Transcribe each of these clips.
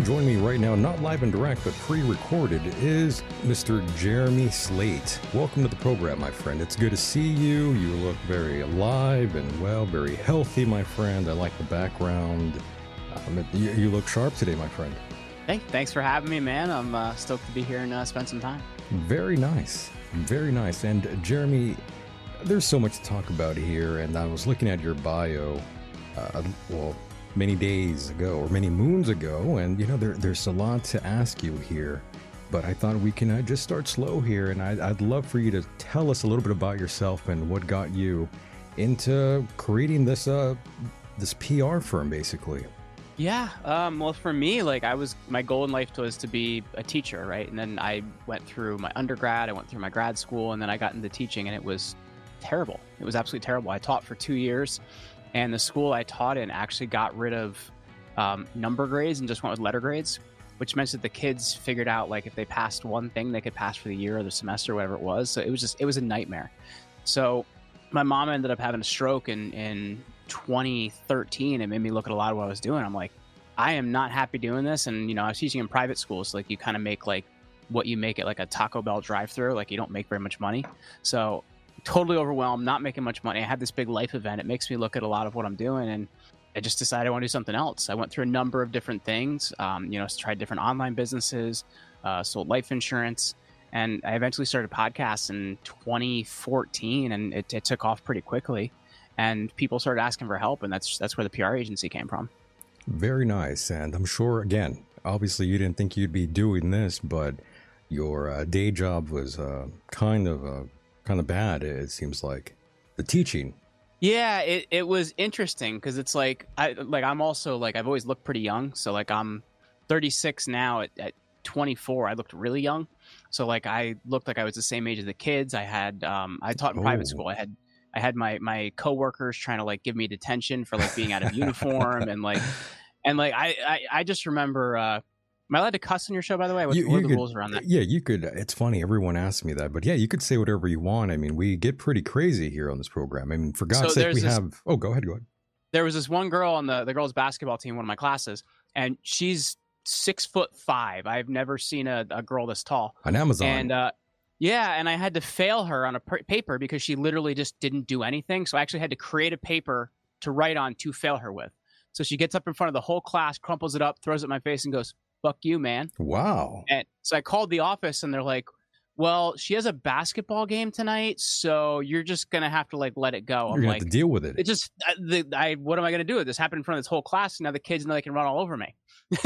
And joining me right now, not live and direct, but pre recorded, is Mr. Jeremy Slate. Welcome to the program, my friend. It's good to see you. You look very alive and well, very healthy, my friend. I like the background. Um, you, you, look sharp today, my friend. Hey, thanks for having me, man. I'm uh, stoked to be here and uh, spend some time. Very nice. Very nice. And Jeremy, there's so much to talk about here. And I was looking at your bio. Uh, well, many days ago or many moons ago, and you know there, there's a lot to ask you here. But I thought we can uh, just start slow here, and I, I'd love for you to tell us a little bit about yourself and what got you into creating this uh, this PR firm, basically. Yeah. Um, well, for me, like I was, my goal in life was to be a teacher, right? And then I went through my undergrad, I went through my grad school, and then I got into teaching, and it was terrible. It was absolutely terrible. I taught for two years, and the school I taught in actually got rid of um, number grades and just went with letter grades, which meant that the kids figured out like if they passed one thing, they could pass for the year or the semester, whatever it was. So it was just it was a nightmare. So my mom ended up having a stroke in in 2013. It made me look at a lot of what I was doing. I'm like, I am not happy doing this. And you know, I was teaching in private schools, so like you kind of make like what you make it like a Taco Bell drive-through. Like you don't make very much money. So totally overwhelmed, not making much money. I had this big life event. It makes me look at a lot of what I'm doing, and I just decided I want to do something else. I went through a number of different things. Um, you know, tried different online businesses, uh, sold life insurance, and I eventually started podcasts in 2014, and it, it took off pretty quickly. And people started asking for help, and that's that's where the PR agency came from. Very nice, and I'm sure again, obviously, you didn't think you'd be doing this, but your uh, day job was uh, kind of a kind of bad. It seems like the teaching. Yeah, it, it was interesting because it's like I like I'm also like I've always looked pretty young. So like I'm 36 now. At, at 24, I looked really young. So like I looked like I was the same age as the kids. I had um I taught in oh. private school. I had I had my my coworkers trying to like give me detention for like being out of uniform and like and like I I, I just remember uh Am I allowed to cuss on your show, by the way? What, you, what are the could, rules around that? Yeah, you could. It's funny. Everyone asks me that, but yeah, you could say whatever you want. I mean, we get pretty crazy here on this program. I mean, for God's so sake, we this, have. Oh, go ahead. Go ahead. There was this one girl on the the girls basketball team, one of my classes, and she's six foot five. I've never seen a, a girl this tall. On Amazon. And uh, yeah, and I had to fail her on a paper because she literally just didn't do anything. So I actually had to create a paper to write on to fail her with. So she gets up in front of the whole class, crumples it up, throws it in my face, and goes, fuck you, man. Wow. And so I called the office and they're like, well, she has a basketball game tonight, so you're just gonna have to like let it go. I'm you're gonna like, have to deal with it. It just, I, the, I, what am I gonna do? with This happened in front of this whole class. And now the kids know they can run all over me.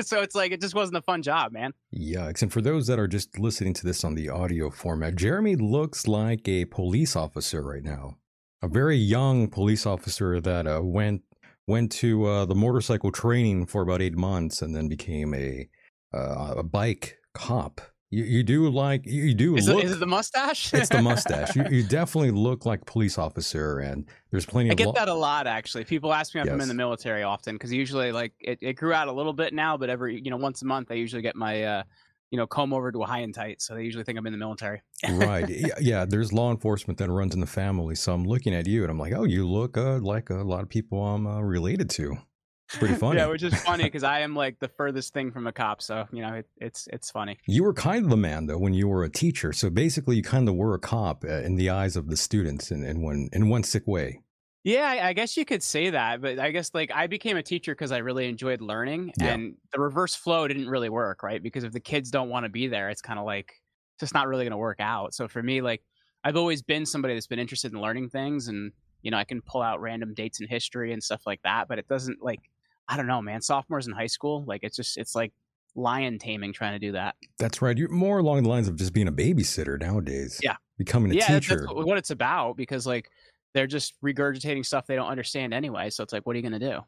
so it's like it just wasn't a fun job, man. Yikes! And for those that are just listening to this on the audio format, Jeremy looks like a police officer right now, a very young police officer that uh, went went to uh, the motorcycle training for about eight months and then became a uh, a bike cop. You, you do like you do is look. It, is it the mustache? it's the mustache. You, you, definitely look like police officer, and there's plenty. I of get lo- that a lot actually. People ask me if yes. I'm in the military often because usually like it, it grew out a little bit now, but every you know once a month I usually get my uh, you know, comb over to a high and tight. So they usually think I'm in the military. right. Yeah, yeah, There's law enforcement that runs in the family. So I'm looking at you and I'm like, oh, you look uh, like a lot of people I'm uh, related to. It's pretty funny. yeah, which is funny because I am like the furthest thing from a cop. So, you know, it, it's it's funny. You were kind of the man, though, when you were a teacher. So basically, you kind of were a cop uh, in the eyes of the students in, in, one, in one sick way. Yeah, I I guess you could say that, but I guess like I became a teacher because I really enjoyed learning, Yeah. and the reverse flow didn't really work, right? Because if the kids don't want to be there, it's kind of like it's just not really going to work out. So for me, like I've always been somebody that's been interested in learning things, and you know I can pull out random dates in history and stuff like that, but it doesn't like I don't know, man. Sophomores in high school, like it's just it's like lion taming trying to do that. That's right. You're more along the lines of just being a babysitter nowadays. Yeah. Becoming a yeah, that's- teacher. that's what it's about because like they're just regurgitating stuff they don't understand anyway. So it's like, what are you going to do?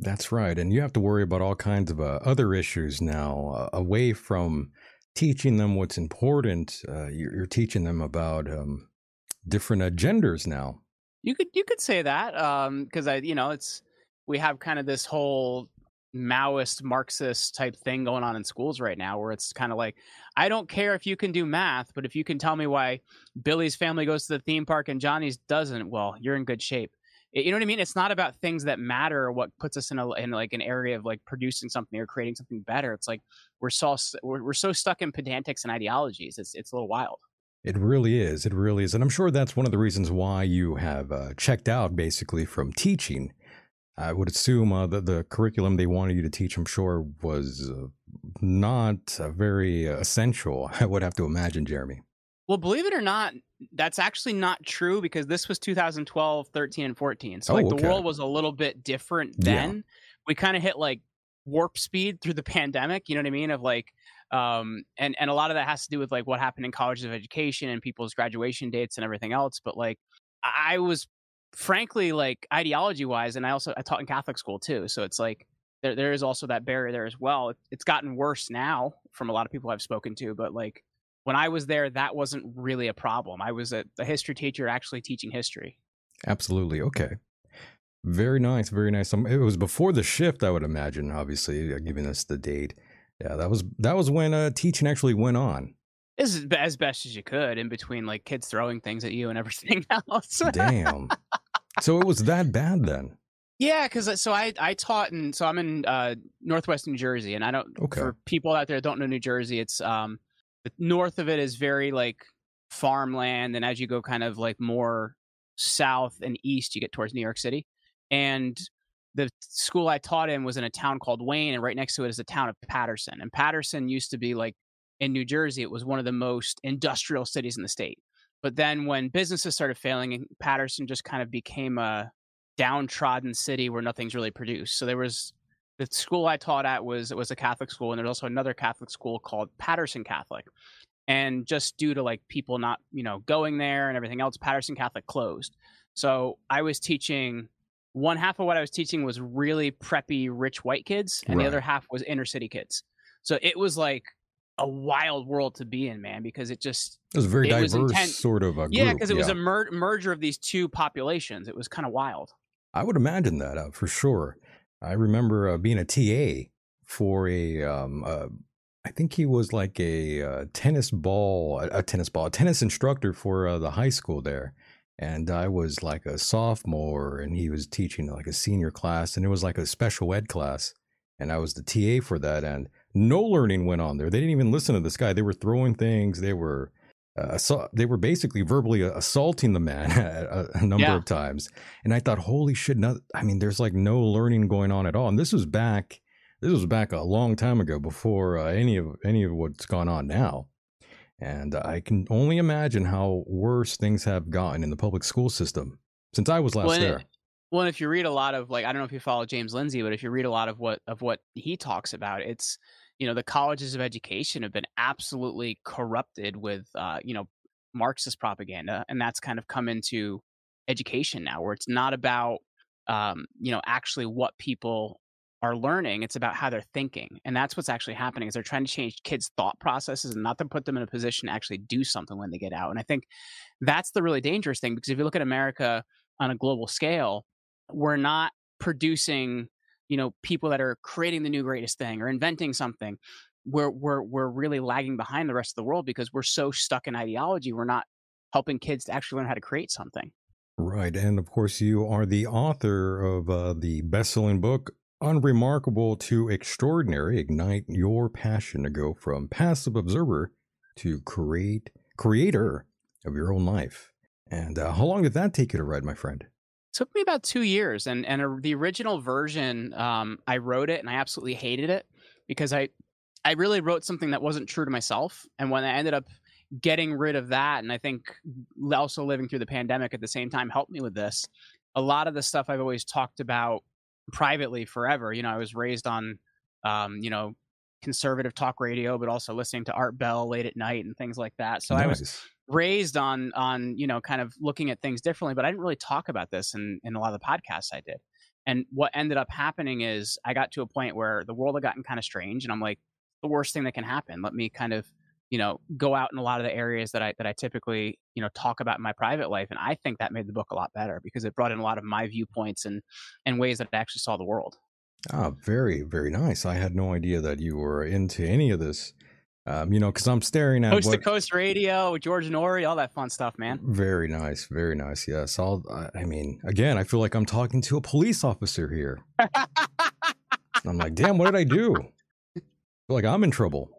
That's right. And you have to worry about all kinds of uh, other issues now, uh, away from teaching them what's important. Uh, you're, you're teaching them about um, different uh, genders now. You could you could say that because I you know it's we have kind of this whole Maoist Marxist type thing going on in schools right now where it's kind of like I don't care if you can do math, but if you can tell me why Billy's family goes to the theme park and Johnny's doesn't, well, you're in good shape. You know what I mean? It's not about things that matter or what puts us in a in like an area of like producing something or creating something better. It's like we're so we're, we're so stuck in pedantics and ideologies. It's it's a little wild. It really is. It really is. And I'm sure that's one of the reasons why you have uh, checked out basically from teaching. I would assume uh, that the curriculum they wanted you to teach, I'm sure, was uh, not uh, very uh, essential. I would have to imagine, Jeremy. Well, believe it or not, that's actually not true because this was 2012, 13, and 14. So Oh, like okay. the world was a little bit different Yeah. then. We kind of hit like warp speed through the pandemic, you know what I mean? Of like um and and a lot of that has to do with like what happened in colleges of education and people's graduation dates and everything else, but like I was frankly like ideology wise and I also I taught in Catholic school too. So it's like there there is also that barrier there as well. It's gotten worse now from a lot of people I've spoken to, but like when I was there, that wasn't really a problem. I was a, a history teacher actually teaching history. Absolutely. Okay. Very nice. Very nice. Um, it was before the shift, I would imagine. Obviously, uh, giving us the date. Yeah, that was that was when uh, teaching actually went on. Is as best as you could in between like kids throwing things at you and everything else. Damn. so it was that bad then. yeah, because so I I taught and so I'm in uh, Northwest New Jersey, and I don't Okay. for people out there that don't know New Jersey, it's um the north of it is very like farmland, and as you go kind of like more south and east, you get towards New York City, and the school I taught in was in a town called Wayne, and right next to it is the town of Paterson. And Paterson used to be like in New Jersey, it was one of the most industrial cities in the state. But then when businesses started failing, and Paterson just kind of became a downtrodden city where nothing's really produced. So there was the school I taught at was it was a Catholic school, and there's also another Catholic school called Paterson Catholic. And just due to like people not you know going there and everything else, Paterson Catholic closed. So I was teaching one half of what I was teaching was really preppy rich white kids, and Right. the other half was inner city kids. So it was like a wild world to be in, man, because it just It was a very It was diverse intense. sort of a group. yeah, because it was a mer- merger of these two populations. It was kind of wild. I would imagine that uh, for sure. I remember uh, being a TA for a, um, uh, I think he was like a uh, tennis ball, a, a tennis ball, a tennis instructor for uh, the high school there. And I was like a sophomore and he was teaching like a senior class and it was like a special ed class. And I was the TA for that. And no learning went on there. They didn't even listen to this guy. They were throwing things. They were, uh, assault, they were basically verbally assaulting the man a, a number Yeah. of times. And I thought, holy shit! No, I mean, there's like no learning going on at all. And this was back, this was back a long time ago, before uh, any of any of what's gone on now. And I can only imagine how worse things have gotten in the public school system since I was last Well, there. Well, if you read a lot of like I don't know if you follow James Lindsay, but if you read a lot of what of what he talks about, it's you know the colleges of education have been absolutely corrupted with uh, you know Marxist propaganda, and that's kind of come into education now, where it's not about um, you know actually what people are learning; it's about how they're thinking, and that's what's actually happening. Is they're trying to change kids' thought processes and not to put them in a position to actually do something when they get out. And I think that's the really dangerous thing because if you look at America on a global scale, we're not producing you know people that are creating the new greatest thing or inventing something we're we're we're really lagging behind the rest of the world because we're so stuck in ideology we're not helping kids to actually learn how to create something Right. And of course, you are the author of uh, the best selling book, Unremarkable to Extraordinary Ignite Your Passion to Go from Passive Observer to create Creator of Your Own Life. And uh, how long did that take you to write, my friend? Took me about two years, and and a, the original version, um, I wrote it and I absolutely hated it because I I really wrote something that wasn't true to myself, and when I ended up getting rid of that, and I think also living through the pandemic at the same time helped me with this. A lot of the stuff I've always talked about privately forever. You know, I was raised on, um, you know, conservative talk radio, but also listening to Art Bell late at night and things like that. So nice. I was raised on on you know kind of looking at things differently, but I didn't really talk about this in in a lot of the podcasts I did. And what ended up happening is I got to a point where the world had gotten kind of strange, and I'm like, the worst thing that can happen. Let me kind of you know go out in a lot of the areas that I that I typically you know talk about in my private life, and I think that made the book a lot better because it brought in a lot of my viewpoints and and ways that I actually saw the world. Ah, very very nice. I had no idea that you were into any of this. Um, you know, because I'm staring at coast what... to coast radio, George Noory, all that fun stuff, man. Very nice, very nice. Yes, I'll. I mean, again, I feel like I'm talking to a police officer here. I'm like, damn, what did I do? I feel like I'm in trouble.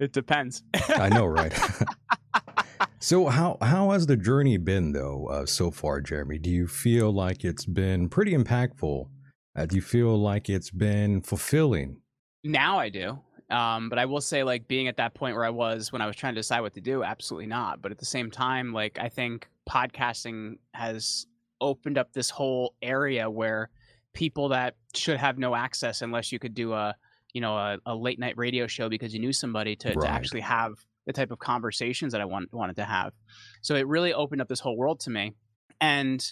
It depends. I know, right? so how how has the journey been though uh, so far, Jeremy? Do you feel like it's been pretty impactful? Uh, do you feel like it's been fulfilling? Now I do. Um, but I will say, like being at that point where I was when I was trying to decide what to do, absolutely not. But at the same time, like I think podcasting has opened up this whole area where people that should have no access unless you could do a you know a, a late night radio show because you knew somebody to, right. to actually have the type of conversations that I want, wanted to have. So it really opened up this whole world to me. And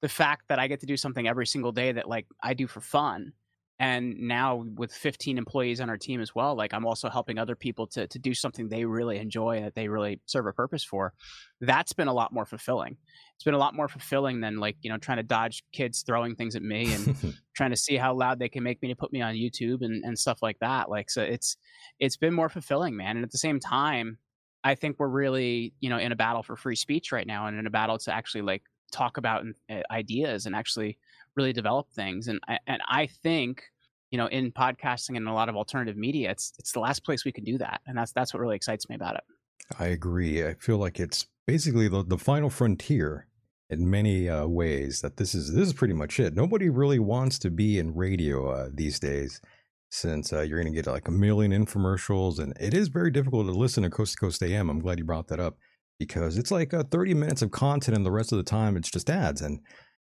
the fact that I get to do something every single day that like I do for fun and now with 15 employees on our team as well like i'm also helping other people to, to do something they really enjoy that they really serve a purpose for that's been a lot more fulfilling. It's been a lot more fulfilling than like you know trying to dodge kids throwing things at me and trying to see how loud they can make me to put me on youtube and, and stuff like that like so it's it's been more fulfilling man and at the same time i think we're really you know in a battle for free speech right now and in a battle to actually like talk about uh, ideas and actually really develop things. And I, and I think you know in podcasting and a lot of alternative media, it's it's the last place we can do that, and that's that's what really excites me about it. I agree. I feel like it's basically the the final frontier in many uh, ways. That this is this is pretty much it. Nobody really wants to be in radio uh, these days since uh, you're going to get like a million infomercials and it is very difficult to listen to coast to coast am i'm glad you brought that up because it's like uh, 30 minutes of content and the rest of the time it's just ads and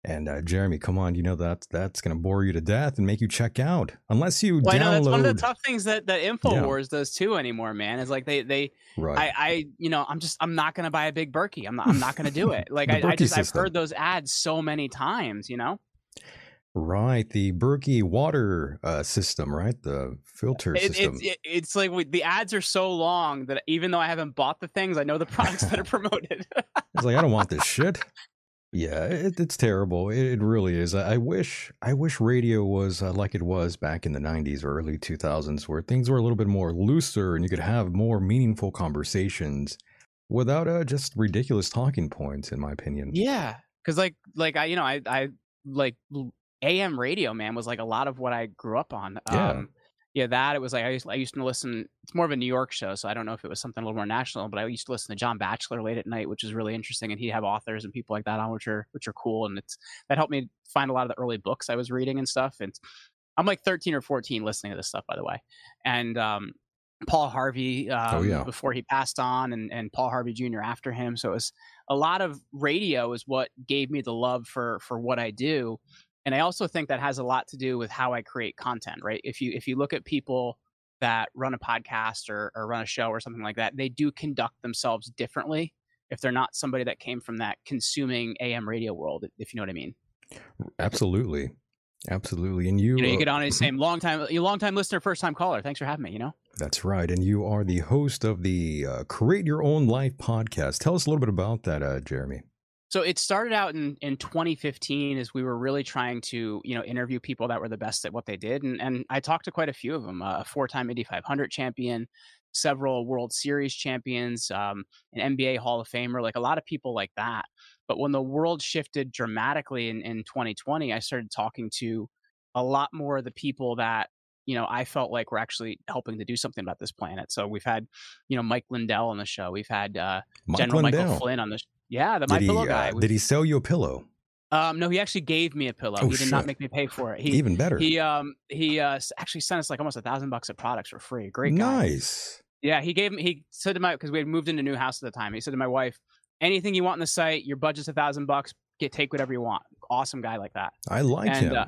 and uh, Jeremy, come on, you know that that's going to bore you to death and make you check out unless you well, download. I know that's one of the tough things that that Infowars yeah. does too anymore, man. Is like they they right. I I you know I'm just I'm not going to buy a big Berkey. I'm not I'm not going to do it. Like I, I, just system. I've heard those ads so many times. You know. Right, the Berkey water uh, system, right? The filter it, system. It's, it, it's like we, the ads are so long that even though I haven't bought the things, I know the products that are promoted. it's like I don't want this shit. Yeah, it, it's terrible. It, it, really is. I, I, wish I wish radio was uh, like it was back in the '90s or early 2000s, where things were a little bit more looser and you could have more meaningful conversations without uh, just ridiculous talking points. In my opinion. Yeah, because like like I you know I I like AM radio man was like a lot of what I grew up on. Yeah. Um, yeah, that it was like I used, I used to listen. It's more of a New York show, so I don't know if it was something a little more national. But I used to listen to John Batchelor late at night, which is really interesting, and he'd have authors and people like that on, which are which are cool, and it's that helped me find a lot of the early books I was reading and stuff. And I'm like 13 or 14 listening to this stuff, by the way, and um, Paul Harvey um, oh, yeah. before he passed on, and and Paul Harvey Jr. after him. So it was a lot of radio is what gave me the love for for what I do and i also think that has a lot to do with how i create content right? If you if you look at people that run a podcast or, or run a show or something like that they do conduct themselves differently if they're not somebody that came from that consuming am radio world if you know what i mean. Absolutely. Absolutely. And you you, know, you get on and say long time you long time listener first time caller. Thanks for having me you know? That's right. And you are the host of the uh, create your own life podcast. Tell us a little bit about that uh, jeremy so it started out in, in 2015 as we were really trying to, you know, interview people that were the best at what they did. And, and I talked to quite a few of them, a four-time Indy 500 champion, several World Series champions, um, an NBA Hall of Famer, like a lot of people like that. But when the world shifted dramatically in, in 2020, I started talking to a lot more of the people that you know, I felt like we're actually helping to do something about this planet. So we've had, you know, Mike Lindell on the show. We've had uh, General Lindell. Michael Flynn on the. Yeah, the My did Pillow he, guy. Uh, did he sell you a pillow? Um, no, he actually gave me a pillow. Oh, he did not make me pay for it. He Even better. he um he uh actually sent us like almost a thousand bucks of products for free. Great guy. nice. Yeah, he gave me. He said to my because we had moved into a new house at the time. He said to my wife, "Anything you want in the site, your budget's a thousand bucks. Get take whatever you want." Awesome guy like that. I like and him. uh,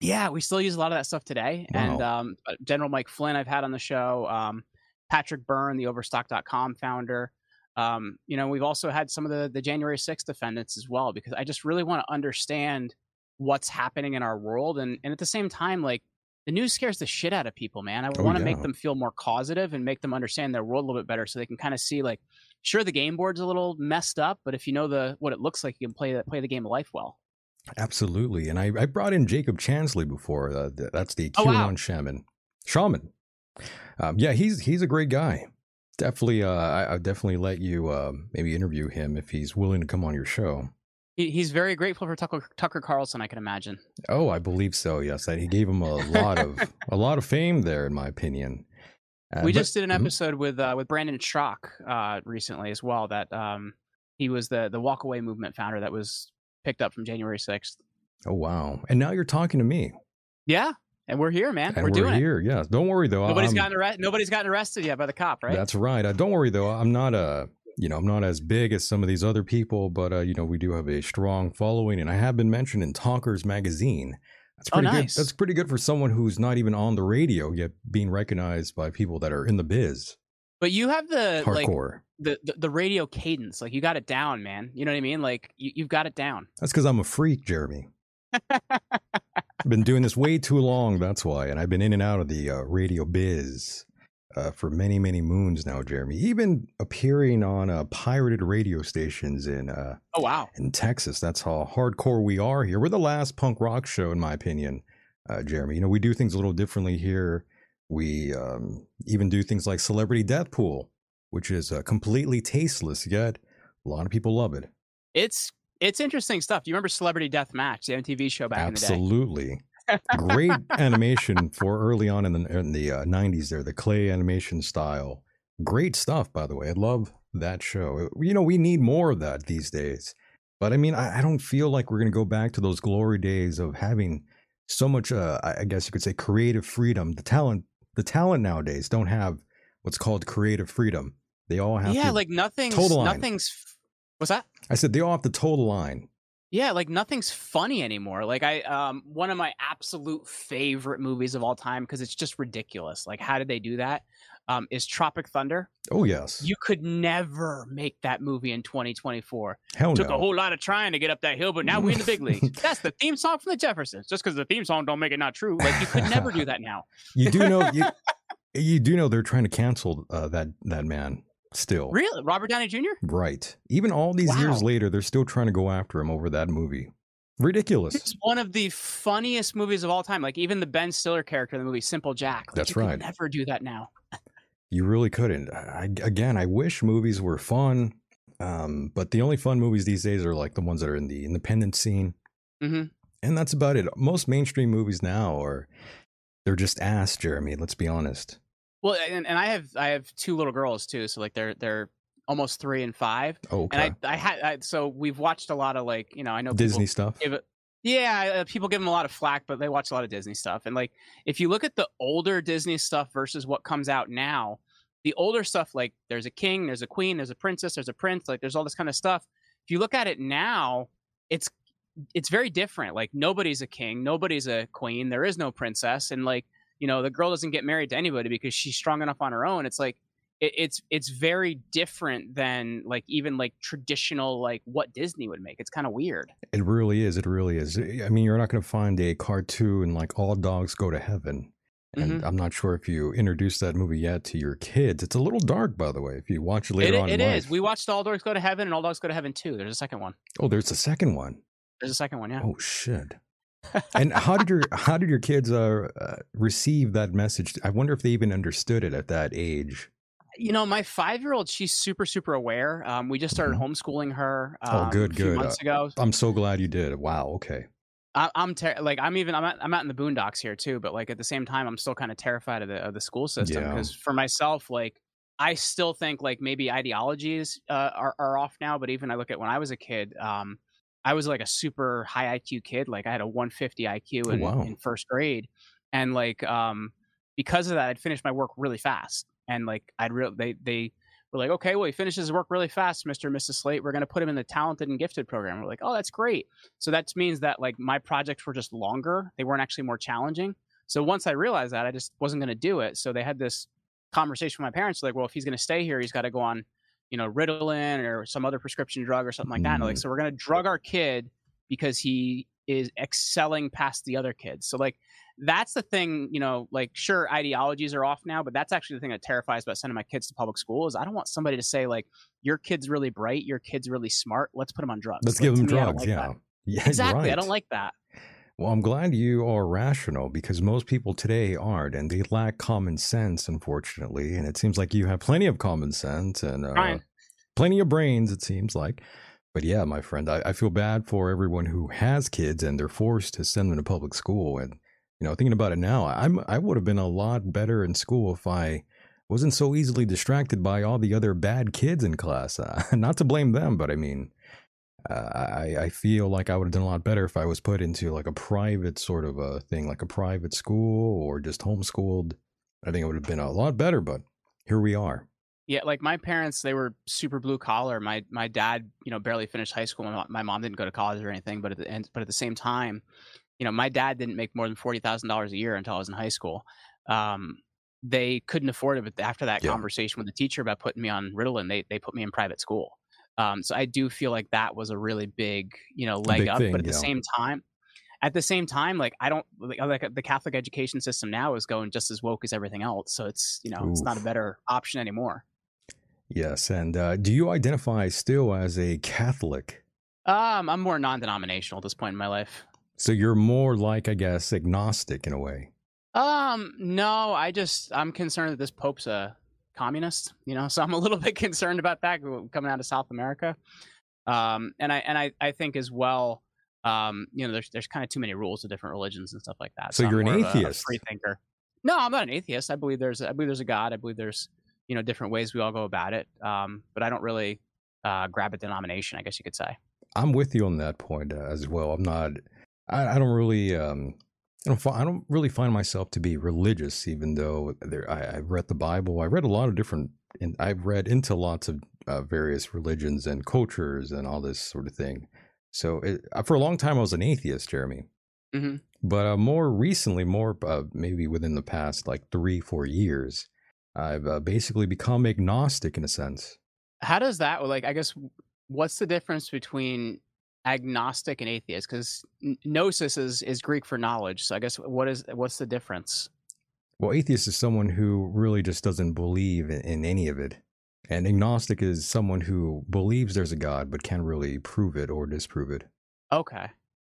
yeah, we still use a lot of that stuff today. And um, uh, General Mike Flynn, I've had on the show. Um, Patrick Byrne, the Overstock.com founder. Um, you know, we've also had some of the the January 6th defendants as well because I just really want to understand what's happening in our world, and and at the same time, like the news scares the shit out of people, man. I Oh, want to make them feel more causative and make them understand their world a little bit better, so they can kind of see like, sure, the game board's a little messed up, but if you know the what it looks like, you can play the play the game of life well. Absolutely. And I, I brought in Jacob Chansley before. Uh, that's the Oh, QAnon wow. shaman. Shaman. Um, yeah, he's he's a great guy. Definitely, uh, I, I'll definitely let you uh, maybe interview him if he's willing to come on your show. He, he's very grateful for Tucker, Tucker Carlson, I can imagine. Oh, I believe so. Yes, that he gave him a lot of a lot of fame there, in my opinion. Uh, we but- just did an Mhm. episode with uh, with Brandon Straka uh, recently as well. That um, he was the the Walkaway movement founder that was picked up from January sixth. Oh wow! And now you're talking to me, Yeah, and we're here, man. we're, doing. we're, doing here. Yeah, don't worry though. Nobody's I'm- gotten arrested. Nobody's gotten arrested yet by the cop, right? That's right. Uh, don't worry though. I'm not a you know I'm not as big as some of these other people, but uh, you know we do have a strong following, and I have been mentioned in Talkers magazine. That's Oh, pretty good. That's pretty good for someone who's not even on the radio yet being recognized by people that are in the biz. but you have the like Hardcore. the, the the radio cadence. Like you got it down, man. You know what I mean? Like you, you've got it down. That's because I'm a freak, Jeremy. I've been doing this way too long. That's why, and I've been in and out of the uh, radio biz uh, for many, many moons now, Jeremy. Even appearing on uh, pirated radio stations in uh, Oh wow. in Texas. That's how hardcore we are here. We're the last punk rock show, in my opinion, uh, Jeremy. You know, we do things a little differently here. We um, even do things like Celebrity Death Pool, which is uh, completely tasteless, yet a lot of people love it. It's it's interesting stuff. Do you remember Celebrity Death Match, the MTV show back in the day? Absolutely. Great animation for early on in the in the uh, 90s there, the clay animation style. Great stuff, by the way. I love that show. You know, we need more of that these days. But I mean, I, I don't feel like we're going to go back to those glory days of having so much, uh, I guess you could say, creative freedom. The talent, the talent nowadays don't have what's called creative freedom. They all have Yeah, like nothing's nothing's. What's that? I said, they all have to toe the line. Yeah, like nothing's funny anymore. Like I um one of my absolute favorite movies of all time because it's just ridiculous. Like how did they do that? Um is Tropic Thunder. Oh yes, You could never make that movie in 2024. hell Took no. a whole lot of trying to get up that hill, but now we're in the big leagues. That's the theme song from the Jeffersons. Just because the theme song don't make it not true. Like you could never do that now. You do know you, you do know they're trying to cancel uh, that that man still. Really? Robert Downey Jr.? Right. Even all these years later, they're still trying to go after him over that movie. Ridiculous. It's one of the funniest movies of all time. Like even the Ben Stiller character in the movie Simple Jack. Like, That's you could right. never do that now. You really couldn't. I, again, I wish movies were fun, um, but the only fun movies these days are like the ones that are in the independent scene, hmm and that's about it. Most mainstream movies now are they're just ass, Jeremy. Let's be honest. Well, and, and I have I have two little girls too, so like they're they're almost three and five. Oh, okay. And I I had I, so we've watched a lot of like you know I know Disney stuff. it. Yeah, uh, people give them a lot of flack, but they watch a lot of Disney stuff. And like, if you look at the older Disney stuff versus what comes out now, the older stuff, like there's a king, there's a queen, there's a princess, there's a prince, like there's all this kind of stuff. If you look at it now, it's it's very different. Like nobody's a king, nobody's a queen, there is no princess, and like you know the girl doesn't get married to anybody because she's strong enough on her own. It's like it, it's it's very different than like even like traditional like what Disney would make. It's kind of weird. It really is. It really is. I mean, you're not going to find a cartoon like All Dogs Go to Heaven. And Mhm. I'm not sure if you introduced that movie yet to your kids. It's a little dark, by the way. If you watch it later It, on, it is. We watched All Dogs Go to Heaven and All Dogs Go to Heaven too. There's a second one. Oh, there's a second one. There's a second one. Yeah. Oh shit. And how did your how did your kids uh, uh, receive that message? I wonder if they even understood it at that age. You know, my five year old, she's super, super aware. Um, we just started homeschooling her. Oh, Um, good, a few good. Months ago, I'm so glad you did. Wow. Okay. I, I'm ter- like I'm even I'm out, I'm out in the boondocks here too, but like at the same time, I'm still kind of terrified of the of the school system Yeah. because for myself, like I still think like maybe ideologies uh, are are off now, but even I look at when I was a kid, um, I was like a super high IQ kid. Like I had a 150 IQ in, wow. in first grade, and like um, because of that, I'd finish my work really fast. And like I'd real they they were like, okay, well he finishes his work really fast, Mister and Mrs. Slate. We're gonna put him in the talented and gifted program. We're like, oh, that's great. So that means that like my projects were just longer. They weren't actually more challenging. So once I realized that, I just wasn't gonna do it. So they had this conversation with my parents, like, well, if he's gonna stay here, he's got to go on you know, Ritalin or some other prescription drug or something like that. And like, Mm. so we're gonna drug our kid because he is excelling past the other kids. So like that's the thing, you know, like sure ideologies are off now, but that's actually the thing that terrifies about sending my kids to public school is I don't want somebody to say like your kid's really bright, your kid's really smart, let's put him on drugs. Let's Like, give them me, drugs. like yeah. that. Yeah. Exactly. I don't like that. Well, I'm glad you are rational because most people today aren't, and they lack common sense, unfortunately. And it seems like you have plenty of common sense and uh, plenty of brains, it seems like. But yeah, my friend, I, I feel bad for everyone who has kids and they're forced to send them to public school. And you know, thinking about it now, I'm I would have been a lot better in school if I wasn't so easily distracted by all the other bad kids in class. Uh, not to blame them, but I mean, uh, I I feel like I would have done a lot better if I was put into like a private sort of a thing, like a private school or just homeschooled. I think it would have been a lot better. But here we are. Yeah, like my parents, they were super blue collar. My my dad, you know, barely finished high school. My, my mom didn't go to college or anything. But at the end, but at the same time, you know, my dad didn't make more than forty thousand dollars a year until I was in high school. Um, they couldn't afford it. But after that Yeah. conversation with the teacher about putting me on Ritalin, they they put me in private school. Um, so I do feel like that was a really big, you know, leg up. thing, but at the yeah. same time, at the same time, like I don't like, like the Catholic education system now is going just as woke as everything else. So it's you know it's not a better option anymore. Yes, and uh, do you identify still as a Catholic? Um, I'm more non-denominational at this point in my life. So you're more like, I guess, agnostic in a way. Um, no, I just I'm concerned that this pope's a communist, you know, so I'm a little bit concerned about that coming out of South America. Um, and I and I I think as well, um, you know, there's there's kind of too many rules of different religions and stuff like that. So I'm you're an of a- a atheist? free thinker. No, I'm not an atheist. I believe there's I believe there's a God. I believe there's you know different ways we all go about it. Um, but I don't really uh, grab a denomination, I guess you could say. I'm with you on that point uh, as well. I'm not. I, I don't really. Um, I don't. I don't really find myself to be religious, even though there. I, I've read the Bible. I read a lot of different. And I've read into lots of uh, various religions and cultures and all this sort of thing. So it, uh, for a long time, I was an atheist, Jeremy. Mhm. But uh, more recently, more uh, maybe within the past like three, four years, I've uh, basically become agnostic in a sense. How does that like? I guess what's the difference between agnostic and atheist? Because gnosis is is Greek for knowledge. So I guess what is what's the difference? Well, atheist is someone who really just doesn't believe in, in any of it. And agnostic is someone who believes there's a God but can't really prove it or disprove it. Okay,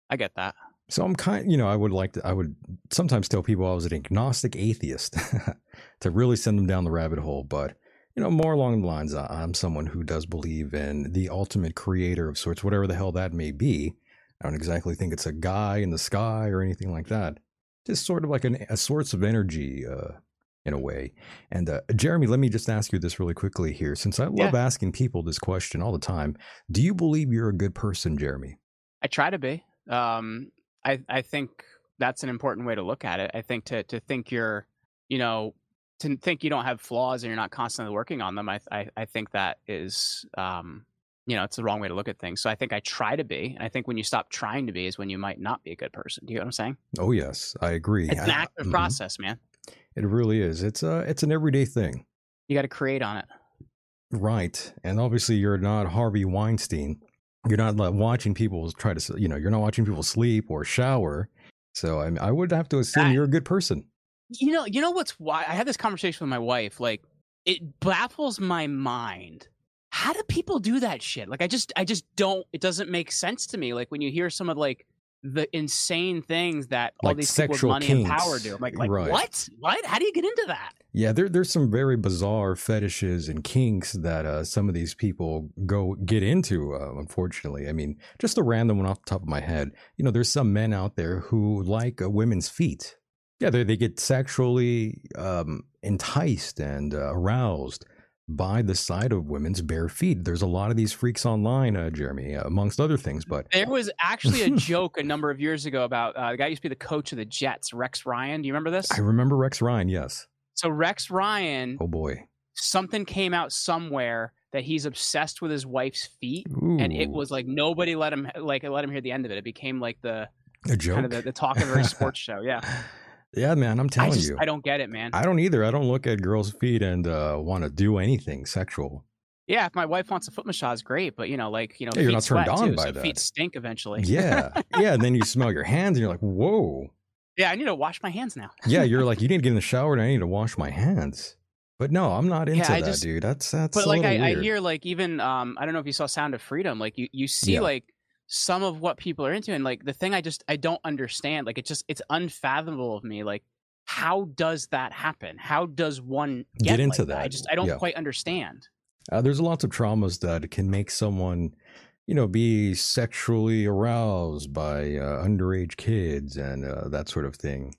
I get that. So I'm kind, you know, I would like to, I would sometimes tell people I was an agnostic atheist to really send them down the rabbit hole. But, you know, more along the lines, I'm someone who does believe in the ultimate creator of sorts, whatever the hell that may be. I don't exactly think it's a guy in the sky or anything like that. Just sort of like an, a source of energy, uh, in a way. And uh, Jeremy, let me just ask you this really quickly here, since I love asking people this question all the time. Do you believe you're a good person, Jeremy? I try to be. Um, I I think that's an important way to look at it. I think to to think you're, you know, to think you don't have flaws and you're not constantly working on them. I I, I think that is, um, you know, it's the wrong way to look at things. So I think I try to be, and I think when you stop trying to be is when you might not be a good person. Do you get what I'm saying? Oh yes, I agree. It's an I- active mhm. process, man. It really is. It's a it's an everyday thing, You got to create on it. right? And obviously, you're not Harvey Weinstein. You're not like, watching people try to, you know, you're not watching people sleep or shower. So I, mean, I would have to assume That- you're a good person. You know, you know what's why I had this conversation with my wife. Like, it baffles my mind. How do people do that shit? Like, I just, I just don't. It doesn't make sense to me. Like when you hear some of like the insane things that all Like these people with money and power do. I'm like, like Right. what? What? How do you get into that? Yeah, there there's some very bizarre fetishes and kinks that uh, some of these people go get into. Uh, unfortunately, I mean, just a random one off the top of my head. You know, there's some men out there who like uh, women's feet. Yeah, they they get sexually um, enticed and uh, aroused by the sight of women's bare feet. There's a lot of these freaks online, uh, Jeremy, uh, amongst other things. But there was actually a joke a number of years ago about uh, the guy used to be the coach of the Jets, Rex Ryan. Do you remember this? I remember Rex Ryan. Yes. So Rex Ryan. Oh boy. Something came out somewhere that he's obsessed with his wife's feet, Ooh. and it was like nobody let him like let him hear the end of it. It became like the a joke, kind of the, the talk of every sports show. Yeah. Yeah, man, I'm telling I just, you. I don't get it, man. I don't either. I don't look at girls' feet and uh, want to do anything sexual. Yeah, if my wife wants a foot massage, great. But you know, like you know, yeah, you're not turned on too, by so that. Feet stink eventually. Yeah, yeah. And then you smell your hands, and you're like, whoa. Yeah, I need to wash my hands now. yeah, you're like, you need to get in the shower, and I need to wash my hands. But no, I'm not into yeah, that, just, dude. That's that's. But like, I, I, hear like even um, I don't know if you saw Sound of Freedom. Like you you see yeah. like some of what people are into, and like the thing I just I don't understand. Like it just it's unfathomable of me. Like how does that happen? How does one get, get into like that? that? I just I don't yeah. quite understand. Uh, there's lots of traumas that can make someone, you know, be sexually aroused by uh, underage kids and uh, that sort of thing.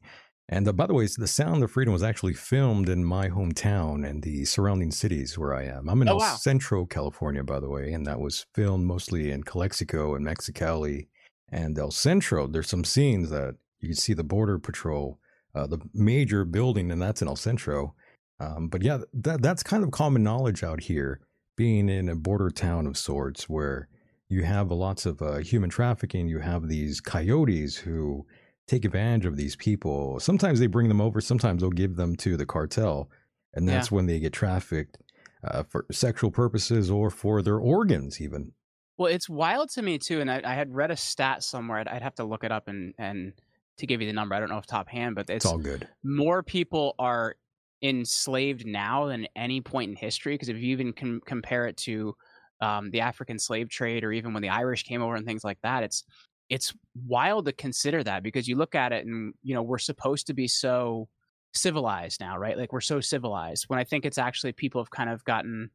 And uh, by the way, the Sound of Freedom was actually filmed in my hometown and the surrounding cities where I am. I'm in oh, El wow. Centro, California, by the way, and that was filmed mostly in Calexico and Mexicali and El Centro. There's some scenes that you can see the Border Patrol, uh, the major building, and that's in El Centro. Um, but yeah, that that's kind of common knowledge out here, being in a border town of sorts where you have lots of uh, human trafficking. You have these coyotes who take advantage of these people. Sometimes they bring them over. Sometimes they'll give them to the cartel, and that's yeah. when they get trafficked uh, for sexual purposes or for their organs, even. Well, it's wild to me too, and I, I had read a stat somewhere. I'd, I'd, have to look it up and and to give you the number. I don't know if top hand, but it's, it's all good. More people are enslaved now than any point in history. Because if you even com- compare it to um, the African slave trade, or even when the Irish came over and things like that, it's it's wild to consider that because you look at it and you know we're supposed to be so civilized now, right? Like we're so civilized. When I think it's actually people have kind of gotten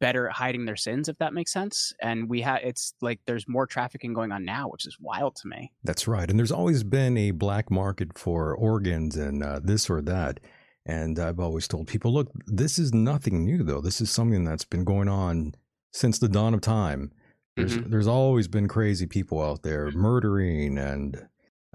better at hiding their sins, if that makes sense. And we have it's like there's more trafficking going on now, which is wild to me. That's right. And there's always been a black market for organs and uh, this or that. And I've always told people, look, this is nothing new, though. This is something that's been going on since the dawn of time. There's mm-hmm. there's always been crazy people out there murdering and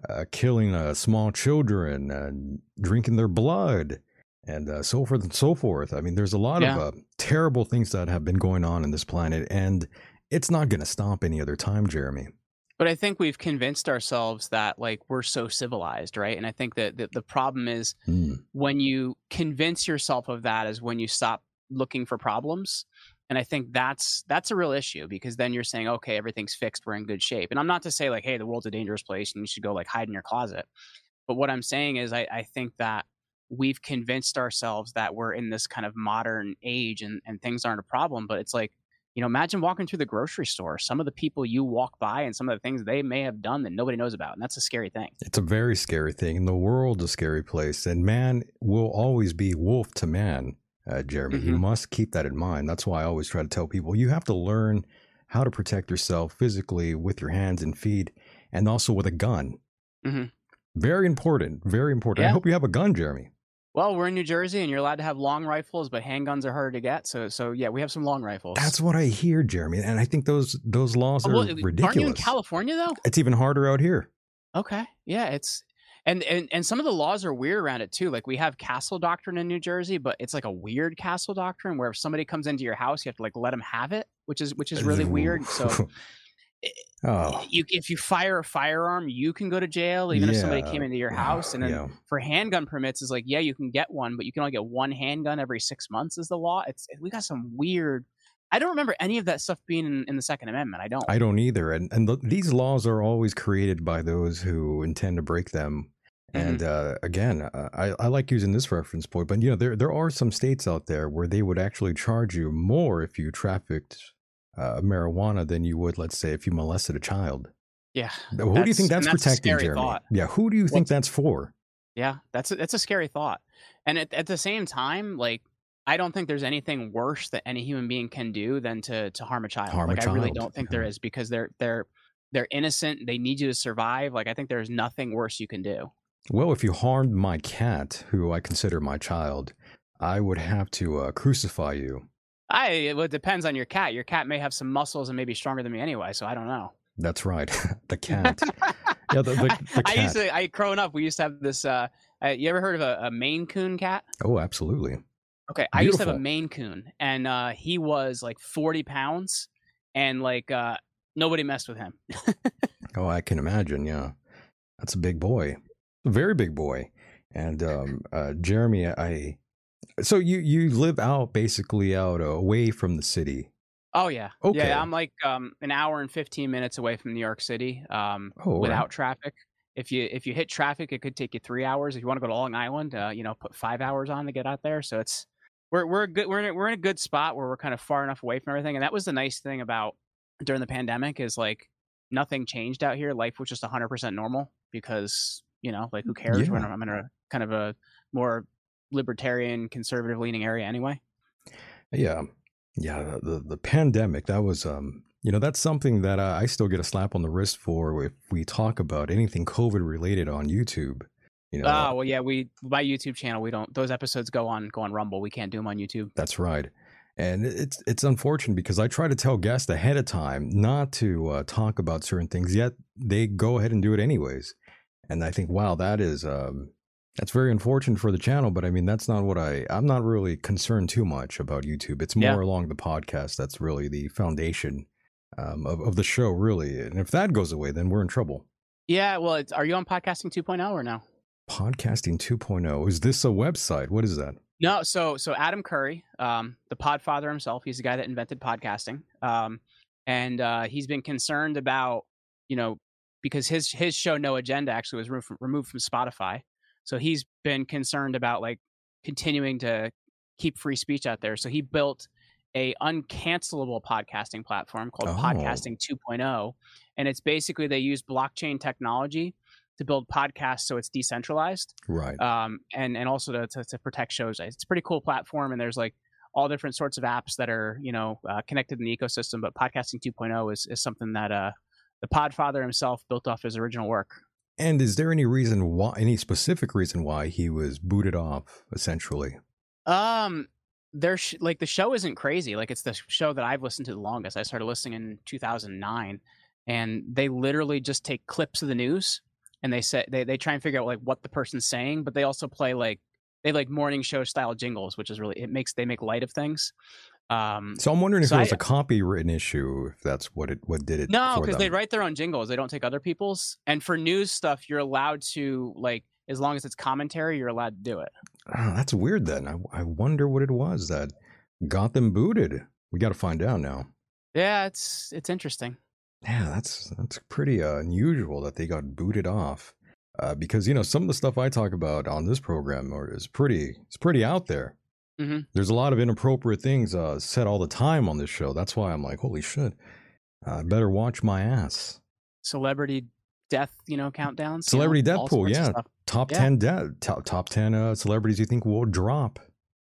uh, killing uh, small children and drinking their blood and uh, so forth and so forth. I mean, there's a lot yeah. of uh, terrible things that have been going on in this planet, and it's not going to stop any other time, Jeremy. But I think we've convinced ourselves that like we're so civilized, right? And I think that the, the problem is mm. when you convince yourself of that is when you stop looking for problems. And I think that's that's a real issue because then you're saying, okay, everything's fixed, we're in good shape. And I'm not to say like, hey, the world's a dangerous place and you should go like hide in your closet. But what I'm saying is I, I think that we've convinced ourselves that we're in this kind of modern age and, and things aren't a problem. But it's like you know, imagine walking through the grocery store. Some of the people you walk by and some of the things they may have done that nobody knows about. And that's a scary thing. It's a very scary thing. And the world's a scary place. And man will always be wolf to man, uh, Jeremy. Mm-hmm. You must keep that in mind. That's why I always try to tell people you have to learn how to protect yourself physically with your hands and feet and also with a gun. Mm-hmm. Very important. Very important. Yeah. I hope you have a gun, Jeremy. Well, we're in New Jersey, and you're allowed to have long rifles, but handguns are harder to get. So, so yeah, we have some long rifles. That's what I hear, Jeremy, and I think those those laws oh, well, are ridiculous. Aren't you in California though? It's even harder out here. Okay, yeah, it's and and and some of the laws are weird around it too. Like we have castle doctrine in New Jersey, but it's like a weird castle doctrine where if somebody comes into your house, you have to like let them have it, which is which is really weird. So Oh. You, if you fire a firearm, you can go to jail, even yeah. if somebody came into your house. And then yeah. for handgun permits, is like, yeah, you can get one, but you can only get one handgun every six months. Is the law? It's we got some weird. I don't remember any of that stuff being in, in the Second Amendment. I don't. I don't either. And and the, these laws are always created by those who intend to break them. And mm-hmm. uh, again, uh, I, I like using this reference point, but you know there there are some states out there where they would actually charge you more if you trafficked uh, marijuana than you would, let's say, if you molested a child. Yeah. Who do you think that's, that's protecting, Jeremy? Thought. Yeah. Who do you think that's for? Yeah, that's a, that's a scary thought. And at, at the same time, like I don't think there's anything worse that any human being can do than to to harm a child. Harm like a child. I really don't think yeah. there is because they're they're they're innocent. They need you to survive. Like I think there's nothing worse you can do. Well, if you harmed my cat, who I consider my child, I would have to uh, crucify you I well, it depends on your cat. Your cat may have some muscles and maybe stronger than me anyway, so I don't know. That's right. the cat. yeah, the, the, the I used to I growing up, we used to have this uh uh, you ever heard of a, a Maine Coon cat? Oh, absolutely. Okay, I used to have a Beautiful. Maine Coon, and uh, he was like forty pounds, and like uh, nobody messed with him. Oh, I can imagine. Yeah, that's a big boy, a very big boy. And um, uh, Jeremy, I. So you you live out basically out uh, away from the city. Oh yeah, Okay. yeah. I'm like um, an hour and fifteen minutes away from New York City, um, Oh, all right. without traffic. If you if you hit traffic, it could take you three hours. If you want to go to Long Island, uh, you know, put five hours on to get out there. So it's we're we're a good. We're in a, we're in a good spot where we're kind of far enough away from everything. And that was the nice thing about during the pandemic is like nothing changed out here. Life was just hundred percent normal because you know, like who cares? We're Yeah. in, I'm in a kind of a more libertarian, conservative leaning area anyway. Yeah, yeah. The, the pandemic that was um you know that's something that I still get a slap on the wrist for if we talk about anything COVID related on YouTube. You know, Ah, well, yeah, we my YouTube channel. We don't those episodes go on go on Rumble. We can't do them on YouTube. That's right. And it's it's unfortunate because I try to tell guests ahead of time not to uh, talk about certain things, yet they go ahead and do it anyways. And I think, wow, that is um, that's very unfortunate for the channel. But I mean, that's not what I I'm not really concerned too much about YouTube. It's more Yeah. along the podcast that's really the foundation um, of of the show, really. And if that goes away, then we're in trouble. Yeah, well, it's, are you on podcasting 2.0 or no? Podcasting 2.0 is this a website? What is that? No, so so Adam Curry, um, the Podfather himself, he's the guy that invented podcasting, um, and uh, he's been concerned about you know because his his show No Agenda actually was removed from, removed from Spotify, so he's been concerned about like continuing to keep free speech out there. So he built a uncancelable podcasting platform called Oh. Podcasting 2.0, and it's basically they use blockchain technology to build podcasts so it's decentralized Right. um, and and also to, to to protect shows. It's a pretty cool platform, and there's like all different sorts of apps that are you know uh, connected in the ecosystem. But podcasting 2.0 is is something that uh, the Podfather himself built off his original work. And is there any reason why, any specific reason why he was booted off, essentially? Um, there's like the show isn't crazy. Like it's the show that I've listened to the longest. I started listening in 2009, and they literally just take clips of the news and they say they they try and figure out like what the person's saying, but they also play like they like morning show style jingles, which is really it makes they make light of things. Um, So I'm wondering if So it was I- a copywritten issue, if that's what it what did it. No, because they write their own jingles. They don't take other people's. And for news stuff, you're allowed to like as long as it's commentary, you're allowed to do it. Oh, that's weird. Then I, I wonder what it was that got them booted. We got to find out now. Yeah, it's it's interesting. Yeah, that's that's pretty uh, unusual that they got booted off. Uh, because you know some of the stuff I talk about on this program is pretty it's pretty out there. Mhm. There's a lot of inappropriate things uh, said all the time on this show. That's why I'm like, holy shit, I better watch my ass. Celebrity death, you know, countdowns. you Celebrity know, death pool, yeah. Top Yeah. ten de- top top ten uh, celebrities you think will drop.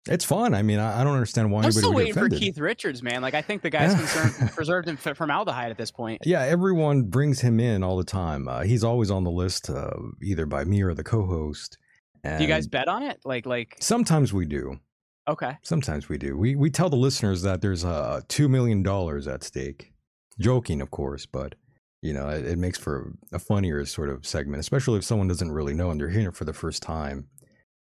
It's fun. I mean, I, I don't understand why I'm still waiting for. Keith Richards, man. Like I think the guy's concerned, preserved in formaldehyde at this point. Yeah, everyone brings him in all the time. Uh, he's always on the list, uh, either by me or the co-host. And Do you guys bet on it? Like like Sometimes we do. okay. Sometimes we do. We we tell the listeners that there's uh two million dollars at stake. Joking, of course, but you know it, it makes for a funnier sort of segment, especially if someone doesn't really know and they're hearing it for the first time.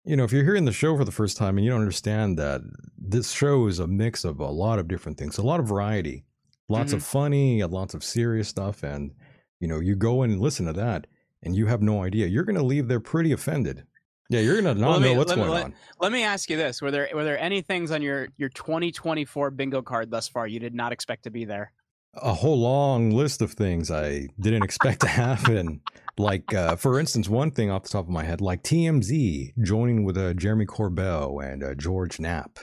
You know, if you're hearing the show for the first time and you don't understand that this show is a mix of a lot of different things, a lot of variety, lots of mm-hmm. funny, lots of serious stuff, and you know, you go in and listen to that, and you have no idea. You're gonna leave there pretty offended. Yeah, you're gonna not Well, me- know what's me- going let- on. Let me ask you this: Were there were there any things on your your 2024 bingo card thus far you did not expect to be there? A whole long list of things I didn't expect to happen. Like, uh, for instance, one thing off the top of my head, like TMZ joining with uh, Jeremy Corbell and uh, George Knapp,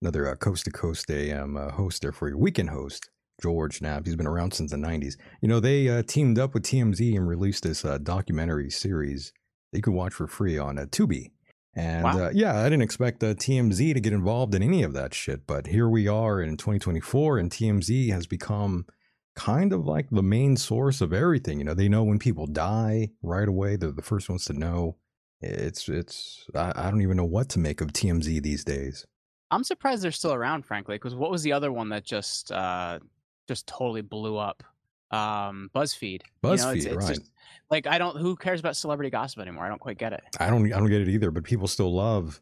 another uh, coast to coast AM uh, host there for your weekend host, George Knapp. He's been around since the 90s. You know, they uh, teamed up with TMZ and released this documentary series that you can watch for free on Tubi. And Wow. uh, yeah, I didn't expect uh, TMZ to get involved in any of that shit, but here we are in 2024, and TMZ has become kind of like the main source of everything. You know, they know when people die right away. They're the first ones to know. It's it's I, I don't even know what to make of TMZ these days. I'm surprised they're still around, frankly, because what was the other one that just uh, just totally blew up? Um, BuzzFeed. BuzzFeed, you know, it's, it's right? Just, like I don't. Who cares about celebrity gossip anymore? I don't quite get it. I don't. I don't get it either. But people still love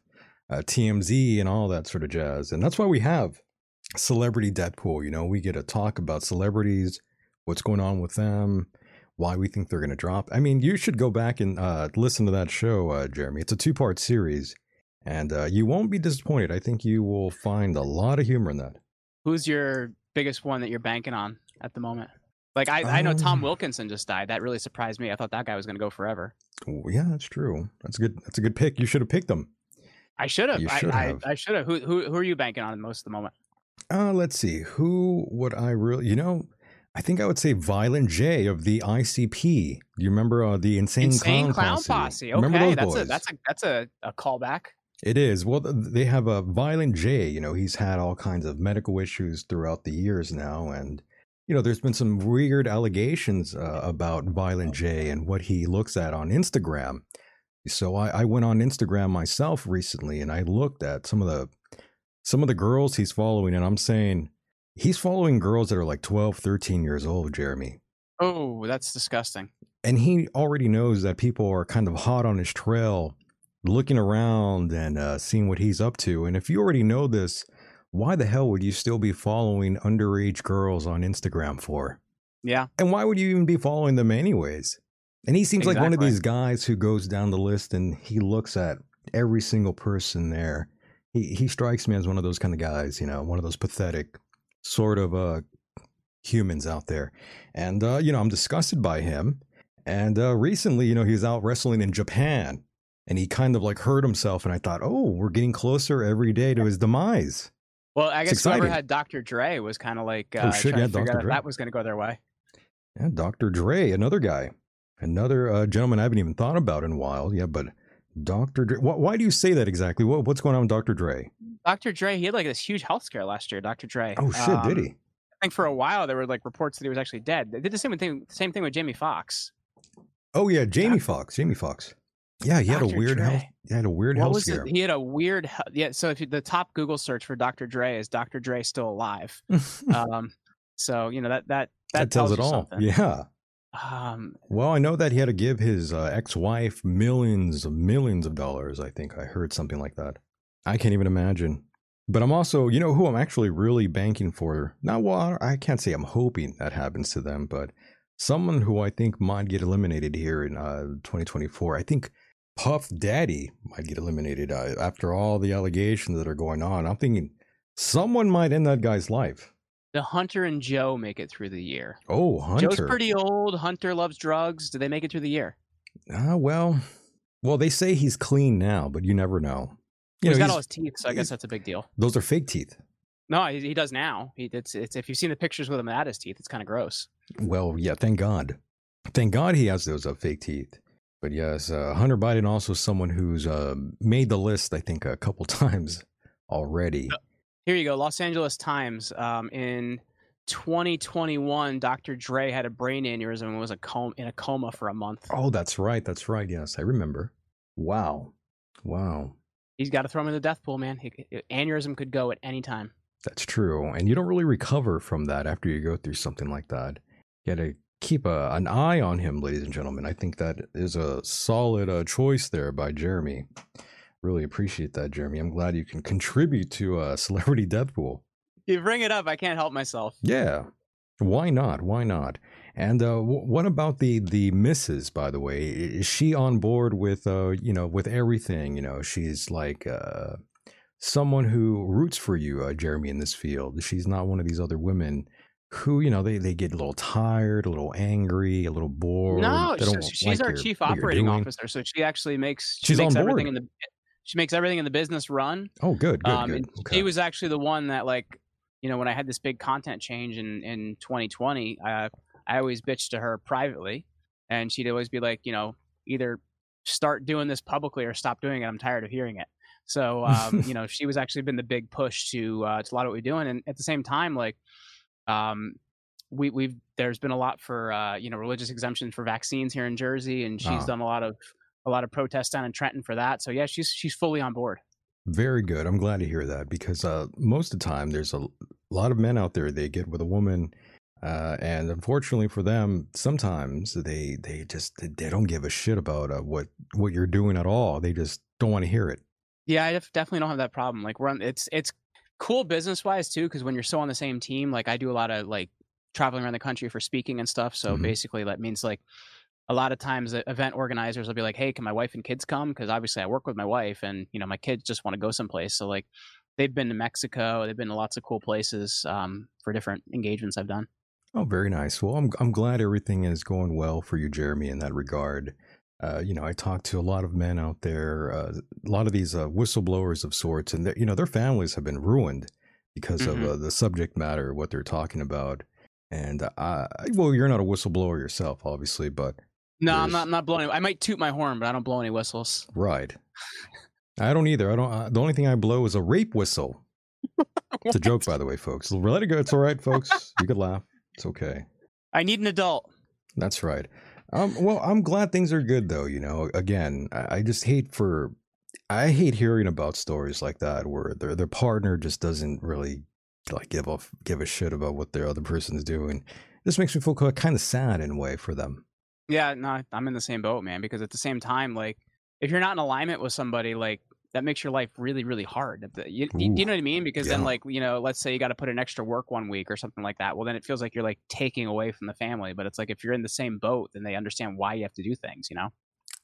uh, TMZ and all that sort of jazz, and that's why we have Celebrity Deadpool. You know, we get to talk about celebrities, what's going on with them, why we think they're going to drop. I mean, you should go back and uh, listen to that show, uh, Jeremy. It's a two part series, and uh, you won't be disappointed. I think you will find a lot of humor in that. Who's your biggest one that you're banking on at the moment? Like I, I know Tom Um, Wilkinson just died. That really surprised me. I thought that guy was going to go forever. Oh, yeah, that's true. That's a good. That's a good pick. You should have picked them. I should have. You I, should I, have. I should have. Who, who who are you banking on most at the moment? Uh, let's see. Who would I really? You know, I think I would say Violent J of the ICP. Do you remember uh, the Insane, Insane Clown, Clown Posse? Posse. Remember Okay, those that's a boys? that's a that's a, a callback. It is. Well, they have a Violent J. You know, he's had all kinds of medical issues throughout the years now, and you know, there's been some weird allegations uh, about Violent J and what he looks at on Instagram. So I, I went on Instagram myself recently, and I looked at some of the some of the girls he's following, and I'm saying he's following girls that are like 12, 13 years old, Jeremy. Oh, that's disgusting. And he already knows that people are kind of hot on his trail, looking around and uh, seeing what he's up to. And if you already know this, why the hell would you still be following underage girls on Instagram for? Yeah. And why would you even be following them anyways? And he seems like one of these guys who goes down the list and he looks at every single person there. He he strikes me as one of those kind of guys, you know, one of those pathetic sort of uh humans out there. And uh, you know, I'm disgusted by him. And uh recently, you know, he was out wrestling in Japan and he kind of like hurt himself and I thought, "Oh, we're getting closer every day to his demise." Well, I guess whoever had Dr. Dre was kind of like Oh, uh, shit, trying yeah, Dr. out Dre. that was going to go their way. Yeah, Dr. Dre, another guy, another uh, gentleman I haven't even thought about in a while. Yeah, but Dr. Dre. Why, why do you say that exactly? What, what's going on with Dr. Dre? Dr. Dre, he had like this huge health scare last year. Dr. Dre. Oh shit, did Um, he? I think for a while there were like reports that he was actually dead. They did the same thing. Same thing with Jamie Foxx. Oh yeah, Jamie Foxx. Jamie Foxx. Yeah, he had a weird Dre. health. He had a weird What health was scare. it? He had a weird. Yeah. So if you, the top Google search for Dr. Dre is Dr. Dre still alive. um, so you know that that that, that tells it you all. something. Yeah. Um, Well, I know that he had to give his uh, ex-wife millions, millions of dollars. I think I heard something like that. I can't even imagine. But I'm also, you know, who I'm actually really banking for. Not well, I can't say I'm hoping that happens to them, but someone who I think might get eliminated here in uh, 2024. I think Puff Daddy might get eliminated uh, after all the allegations that are going on. I'm thinking someone might end that guy's life. the Hunter and Joe make it through the year. Oh, Hunter. Joe's pretty old. Hunter loves drugs. Do they make it through the year? Ah, well, well, they say he's clean now, but you never know. You he's know, got all his teeth, so I guess that's a big deal. those are fake teeth. No, he, he does now. He, it's, it's if you've seen the pictures with him at his teeth, it's kind of gross. Well, yeah, thank God. Thank God he has those uh, fake teeth. But yes, uh, Hunter Biden also someone who's uh, made the list, I think, a couple times already. Here you go. Los Angeles Times. Um, in 2021, Dr. Dre had a brain aneurysm and was a com- in a coma for a month. Oh, that's right. That's right. Yes, I remember. Wow. Wow. He's got to throw him in the death pool, man. He, aneurysm could go at any time. That's true. And you don't really recover from that after you go through something like that. You got to keep a, an eye on him, ladies and gentlemen. I think that is a solid uh, choice there by Jeremy. Really appreciate that, Jeremy. I'm glad you can contribute to uh, Celebrity Deathpool. You bring it up, I can't help myself. Yeah. Why not? Why not? And uh, w- what about the the missus? By the way, is she on board with uh you know with everything? You know, she's like uh someone who roots for you, uh, Jeremy, in this field. She's not one of these other women who you know they they get a little tired, a little angry, a little bored. No, so she's like our your- chief operating officer, so she actually makes she She's makes on everything in the she makes everything in the business run. Oh, good, good, um, good. Okay. She was actually the one that like you know when I had this big content change in in 2020, uh, I always bitched to her privately, and she'd always be like, you know, either start doing this publicly or stop doing it. I'm tired of hearing it. So um, you know, she was actually been the big push to uh, to a lot of what we're doing, and at the same time, like um, we we've there's been a lot for uh, you know religious exemptions for vaccines here in Jersey, and she's Ah. done a lot of a lot of protests down in Trenton for that. So yeah, she's she's fully on board. Very good. I'm glad to hear that because uh, most of the time there's a lot of men out there they get with a woman, uh, and unfortunately for them, sometimes they they just they don't give a shit about uh, what what you're doing at all. They just don't want to hear it. Yeah, I definitely don't have that problem. Like we're on, it's it's cool business wise too because when you're so on the same team, like I do a lot of like traveling around the country for speaking and stuff. So mm-hmm. basically, that means like a lot of times the event organizers will be like, "Hey, can my wife and kids come?" Because obviously I work with my wife, and you know my kids just want to go someplace. So like they've been to Mexico, they've been to lots of cool places um, for different engagements I've done. Oh, very nice. Well, I'm I'm glad everything is going well for you, Jeremy, in that regard. Uh, you know, I talk to a lot of men out there, uh, a lot of these uh, whistleblowers of sorts, and you know, their families have been ruined because mm-hmm. of uh, the subject matter, what they're talking about. And I, well, you're not a whistleblower yourself, obviously, but no, I'm not. I'm not blowing. I might toot my horn, but I don't blow any whistles. Right. I don't either. I don't. Uh, the only thing I blow is a rape whistle. it's a joke, by the way, folks. Let it go. It's all right, folks. You could laugh. It's okay. I need an adult. That's right. Um, well, I'm glad things are good, though. You know, again, I, I just hate for, I hate hearing about stories like that where their their partner just doesn't really like give a give a shit about what their other person's doing. This makes me feel kind of sad in a way for them. Yeah, no, I'm in the same boat, man. Because at the same time, like, if you're not in alignment with somebody, like, that makes your life really, really hard. You, you, you know what I mean? Because yeah. then, like, you know, let's say you got to put in extra work one week or something like that. Well, then it feels like you're like taking away from the family. But it's like if you're in the same boat, then they understand why you have to do things. You know?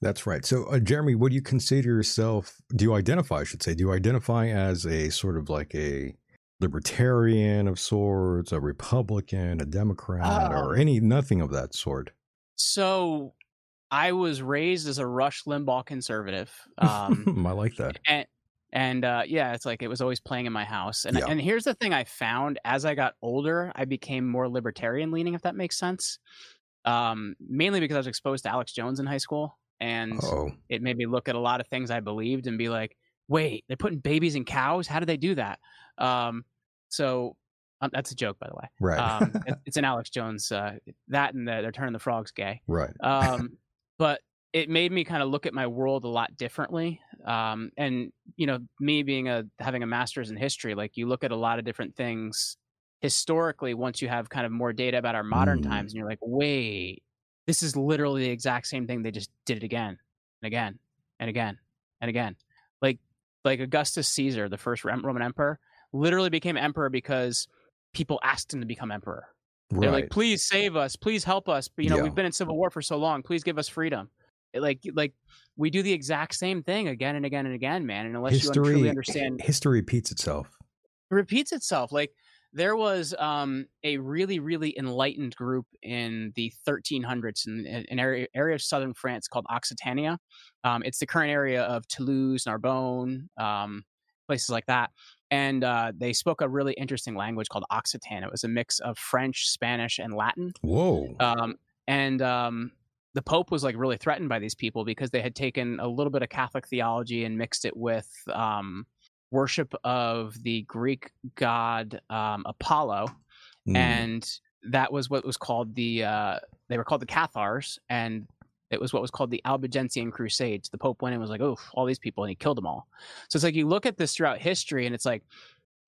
That's right. So, uh, Jeremy, what do you consider yourself? Do you identify? I should say, do you identify as a sort of like a libertarian of sorts, a Republican, a Democrat, or um any nothing of that sort? So I was raised as a Rush Limbaugh conservative. Um, I like that. And, and uh, yeah, it's like it was always playing in my house. And yeah. and here's the thing I found as I got older, I became more libertarian leaning, if that makes sense. Um, mainly because I was exposed to Alex Jones in high school, and Uh-oh. it made me look at a lot of things I believed and be like, "Wait, they're putting babies in cows? How do they do that?" Um, so um, that's a joke, by the way. Right. Um, it's an Alex Jones. Uh, that and the, they're turning the frogs gay. Right. Um, but it made me kind of look at my world a lot differently. Um, and you know, me being a having a master's in history, like you look at a lot of different things historically. Once you have kind of more data about our modern mm. times, and you're like, wait, this is literally the exact same thing. They just did it again and again and again and again. Like like Augustus Caesar, the first Roman emperor, literally became emperor because people asked him to become emperor. Right. They're like, please save us, please help us. But, you know, yeah. we've been in civil war for so long. Please give us freedom. Like, like we do the exact same thing again and again and again, man. And unless history, you truly understand, history repeats itself. It repeats itself. Like there was um, a really, really enlightened group in the 1300s in an area, area of southern France called Occitania. Um, it's the current area of Toulouse, Narbonne, um, places like that and uh, they spoke a really interesting language called Occitan. It was a mix of French, Spanish, and Latin. Whoa! Um, and um, the Pope was like really threatened by these people because they had taken a little bit of Catholic theology and mixed it with um, worship of the Greek god um, Apollo, mm. and that was what was called the uh, they were called the Cathars, and it was what was called the Albigensian Crusades. The Pope went and was like, oh, all these people, and he killed them all. So it's like you look at this throughout history, and it's like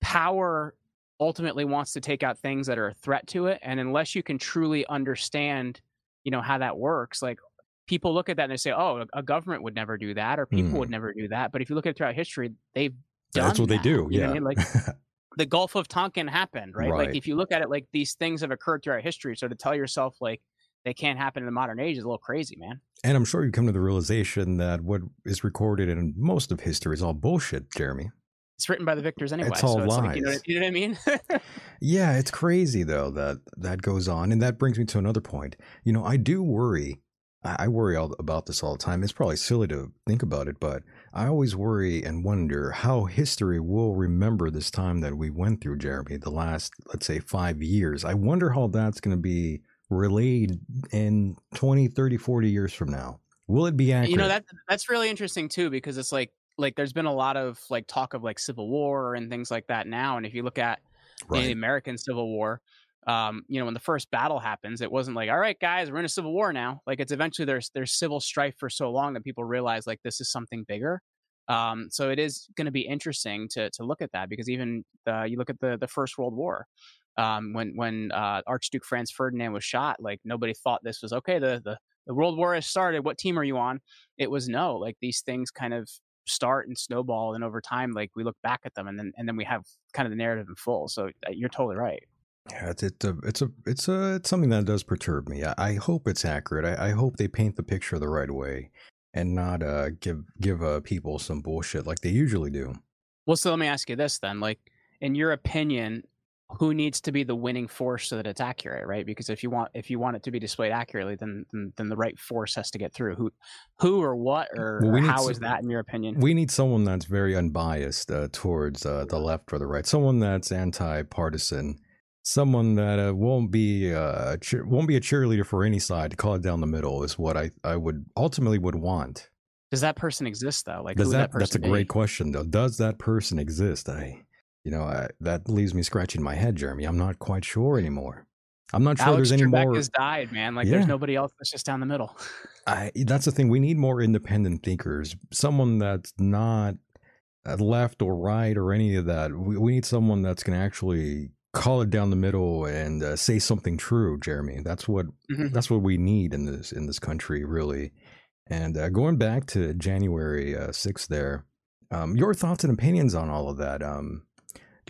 power ultimately wants to take out things that are a threat to it. And unless you can truly understand, you know, how that works, like people look at that and they say, oh, a government would never do that, or people mm. would never do that. But if you look at it throughout history, they've done That's what that, they do. Yeah. I mean? Like the Gulf of Tonkin happened, right? right? Like if you look at it, like these things have occurred throughout history. So to tell yourself, like, they can't happen in the modern age is a little crazy, man. And I'm sure you come to the realization that what is recorded in most of history is all bullshit, Jeremy. It's written by the victors anyway. It's all so it's lies. Like, you, know, you, know, what I mean? yeah, it's crazy though that that goes on, and that brings me to another point. You know, I do worry. I worry all about this all the time. It's probably silly to think about it, but I always worry and wonder how history will remember this time that we went through, Jeremy, the last, let's say, five years. I wonder how that's going to be relayed in 20, 30, 40 years from now? Will it be accurate? You know that that's really interesting too because it's like like there's been a lot of like talk of like civil war and things like that now and if you look at right. the American Civil War um, you know, when the first battle happens, it wasn't like, all right, guys, we're in a civil war now. Like it's eventually there's there's civil strife for so long that people realize like this is something bigger. Um, so it is going to be interesting to to look at that because even uh, you look at the the First World War, um, when when uh, Archduke Franz Ferdinand was shot, like nobody thought this was okay. The, the the World War has started. What team are you on? It was no. Like these things kind of start and snowball, and over time, like we look back at them, and then and then we have kind of the narrative in full. So uh, you're totally right. Yeah, it's it's a it's a it's a it's something that does perturb me. I, I hope it's accurate. I, I hope they paint the picture the right way and not uh give give uh people some bullshit like they usually do. Well, so let me ask you this then: like, in your opinion, who needs to be the winning force so that it's accurate, right? Because if you want if you want it to be displayed accurately, then then, then the right force has to get through. Who who or what or, well, or how is that in your opinion? We need someone that's very unbiased uh, towards uh, the left or the right. Someone that's anti-partisan. Someone that uh, won't be uh, cheer- won't be a cheerleader for any side. To call it down the middle is what I I would ultimately would want. Does that person exist though? Like, does that, that that's a be? great question though. Does that person exist? I you know, I, that leaves me scratching my head, Jeremy. I'm not quite sure anymore. I'm not sure Alex there's any Trebek more. has died, man. Like yeah. there's nobody else that's just down the middle. I, that's the thing. We need more independent thinkers. Someone that's not left or right or any of that. We, we need someone that's going to actually call it down the middle and uh, say something true, Jeremy. That's what mm-hmm. that's what we need in this in this country, really. And uh, going back to January uh, sixth, there, um, your thoughts and opinions on all of that. Um,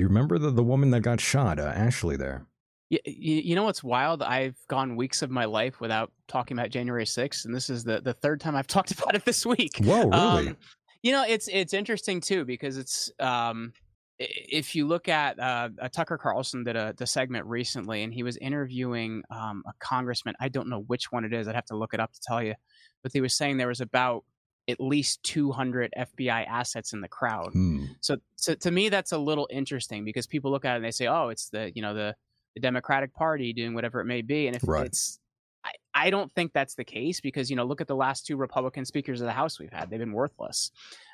do you remember the, the woman that got shot, uh, Ashley, there? You, you know what's wild? I've gone weeks of my life without talking about January 6th, and this is the, the third time I've talked about it this week. Whoa, really? Um, you know, it's it's interesting too because it's um, if you look at uh, Tucker Carlson did a, a, segment recently, and he was interviewing um, a congressman. I don't know which one it is. I'd have to look it up to tell you, but he was saying there was about at least 200 FBI assets in the crowd. Hmm. So, so to me, that's a little interesting because people look at it and they say, "Oh, it's the you know the the Democratic Party doing whatever it may be," and if right. it's I, I don't think that's the case because you know look at the last two Republican speakers of the House we've had; they've been worthless.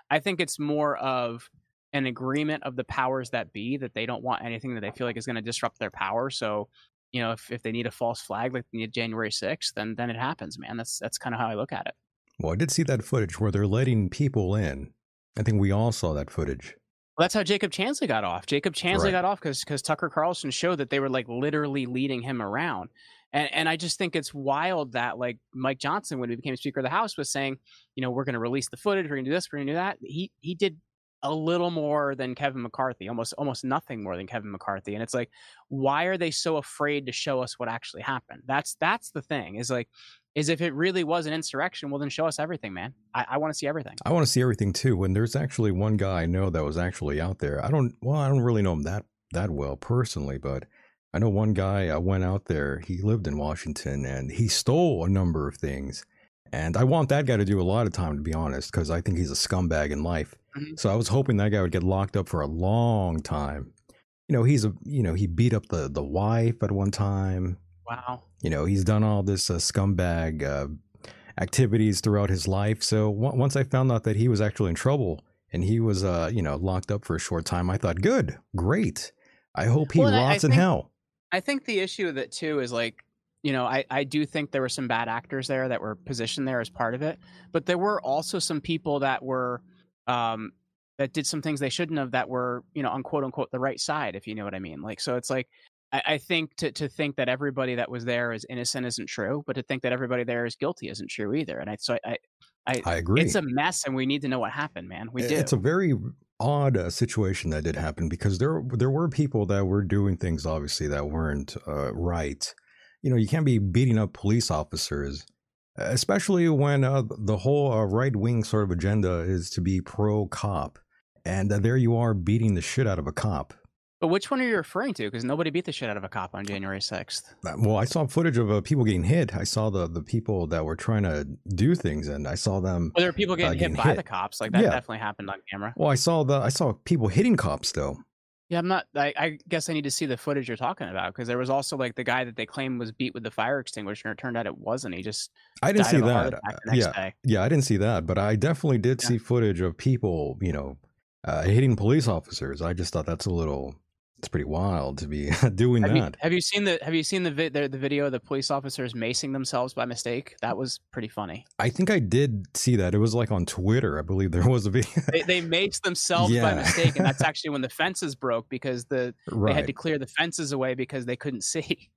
I think it's more of an agreement of the powers that be that they don't want anything that they feel like is going to disrupt their power. So, you know, if, if they need a false flag like they need January 6th, then then it happens, man. That's that's kind of how I look at it. Well, I did see that footage where they're letting people in. I think we all saw that footage. Well, that's how Jacob Chansley got off. Jacob Chansley right. got off because because Tucker Carlson showed that they were like literally leading him around. And and I just think it's wild that like Mike Johnson, when he became Speaker of the House, was saying, you know, we're going to release the footage, we're going to do this, we're going to do that. He he did a little more than Kevin McCarthy, almost almost nothing more than Kevin McCarthy. And it's like, why are they so afraid to show us what actually happened? That's that's the thing. Is like is if it really was an insurrection, well, then show us everything, man. I, I want to see everything. I want to see everything too. When there's actually one guy I know that was actually out there. I don't, well, I don't really know him that that well personally, but I know one guy. I went out there. He lived in Washington and he stole a number of things. And I want that guy to do a lot of time, to be honest, because I think he's a scumbag in life. Mm-hmm. So I was hoping that guy would get locked up for a long time. You know, he's a, you know, he beat up the the wife at one time. Wow. You know, he's done all this uh, scumbag uh, activities throughout his life. So w- once I found out that he was actually in trouble and he was, uh, you know, locked up for a short time, I thought, good, great. I hope he well, rots in hell. I think the issue with it too is like, you know, I, I do think there were some bad actors there that were positioned there as part of it, but there were also some people that were, um, that did some things they shouldn't have that were, you know, on quote unquote the right side, if you know what I mean. Like, so it's like I, I think to, to think that everybody that was there is innocent isn't true, but to think that everybody there is guilty isn't true either. And I, so I, I, I agree. It's a mess, and we need to know what happened, man. We do. It's a very odd uh, situation that did happen because there there were people that were doing things obviously that weren't uh, right. You know, you can't be beating up police officers, especially when uh, the whole uh, right wing sort of agenda is to be pro cop, and uh, there you are beating the shit out of a cop. But which one are you referring to? Because nobody beat the shit out of a cop on January 6th. Uh, well, I saw footage of uh, people getting hit. I saw the, the people that were trying to do things, and I saw them. Well, there were people getting, uh, getting hit by hit. the cops. Like that yeah. definitely happened on camera. Well, I saw the I saw people hitting cops though. Yeah, I'm not. I, I guess I need to see the footage you're talking about because there was also like the guy that they claimed was beat with the fire extinguisher, and it turned out it wasn't. He just I didn't see that. yeah, day. yeah, I didn't see that, but I definitely did yeah. see footage of people, you know, uh, hitting police officers. I just thought that's a little It's pretty wild to be doing Have that. you, have you seen the Have you seen the, vi- the the video of the police officers macing themselves by mistake? That was pretty funny. I think I did see that. It was like on Twitter. I believe there was a video. They, they maced themselves Yeah. by mistake, and that's actually when the fences broke because the they had to clear the fences away because they couldn't see.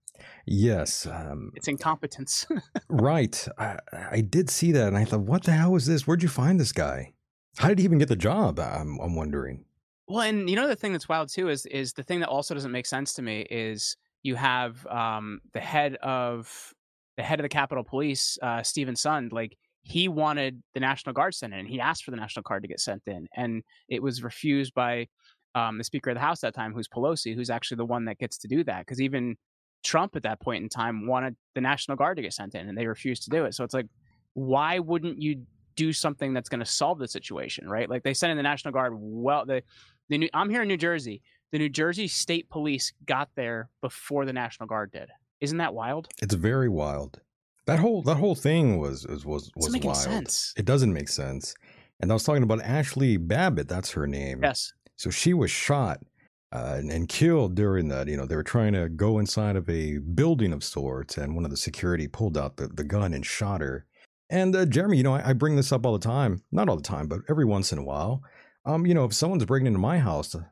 Yes. Um, It's incompetence. right. I, I did see that, and I thought, what the hell is this? Where'd you find this guy? How did he even get the job? I'm, I'm wondering. Well, and you know the thing that's wild too is is the thing that also doesn't make sense to me is you have um, the head of the head of the Capitol Police, uh, Steven Sund, like he wanted the National Guard sent in. He asked for the National Guard to get sent in, and it was refused by um, the Speaker of the House that time, who's Pelosi, who's actually the one that gets to do that. Because even Trump at that point in time wanted the National Guard to get sent in, and they refused to do it. So it's like, why wouldn't you do something that's going to solve the situation, right? Like they sent in the National Guard. Well, the the new, I'm here in New Jersey. The New Jersey State Police got there before the National Guard did. Isn't that wild? It's very wild. That whole that whole thing was was was, was Doesn't make any wild. sense. It doesn't make sense. And I was talking about Ashley Babbitt. That's her name. Yes. So she was shot uh, and, and killed during that. You know, they were trying to go inside of a building of sorts, and one of the security pulled out the, the gun and shot her. And uh, Jeremy, you know, I, I bring this up all the time. Not all the time, but every once in a while. Um, you know, if someone's breaking into my house, uh,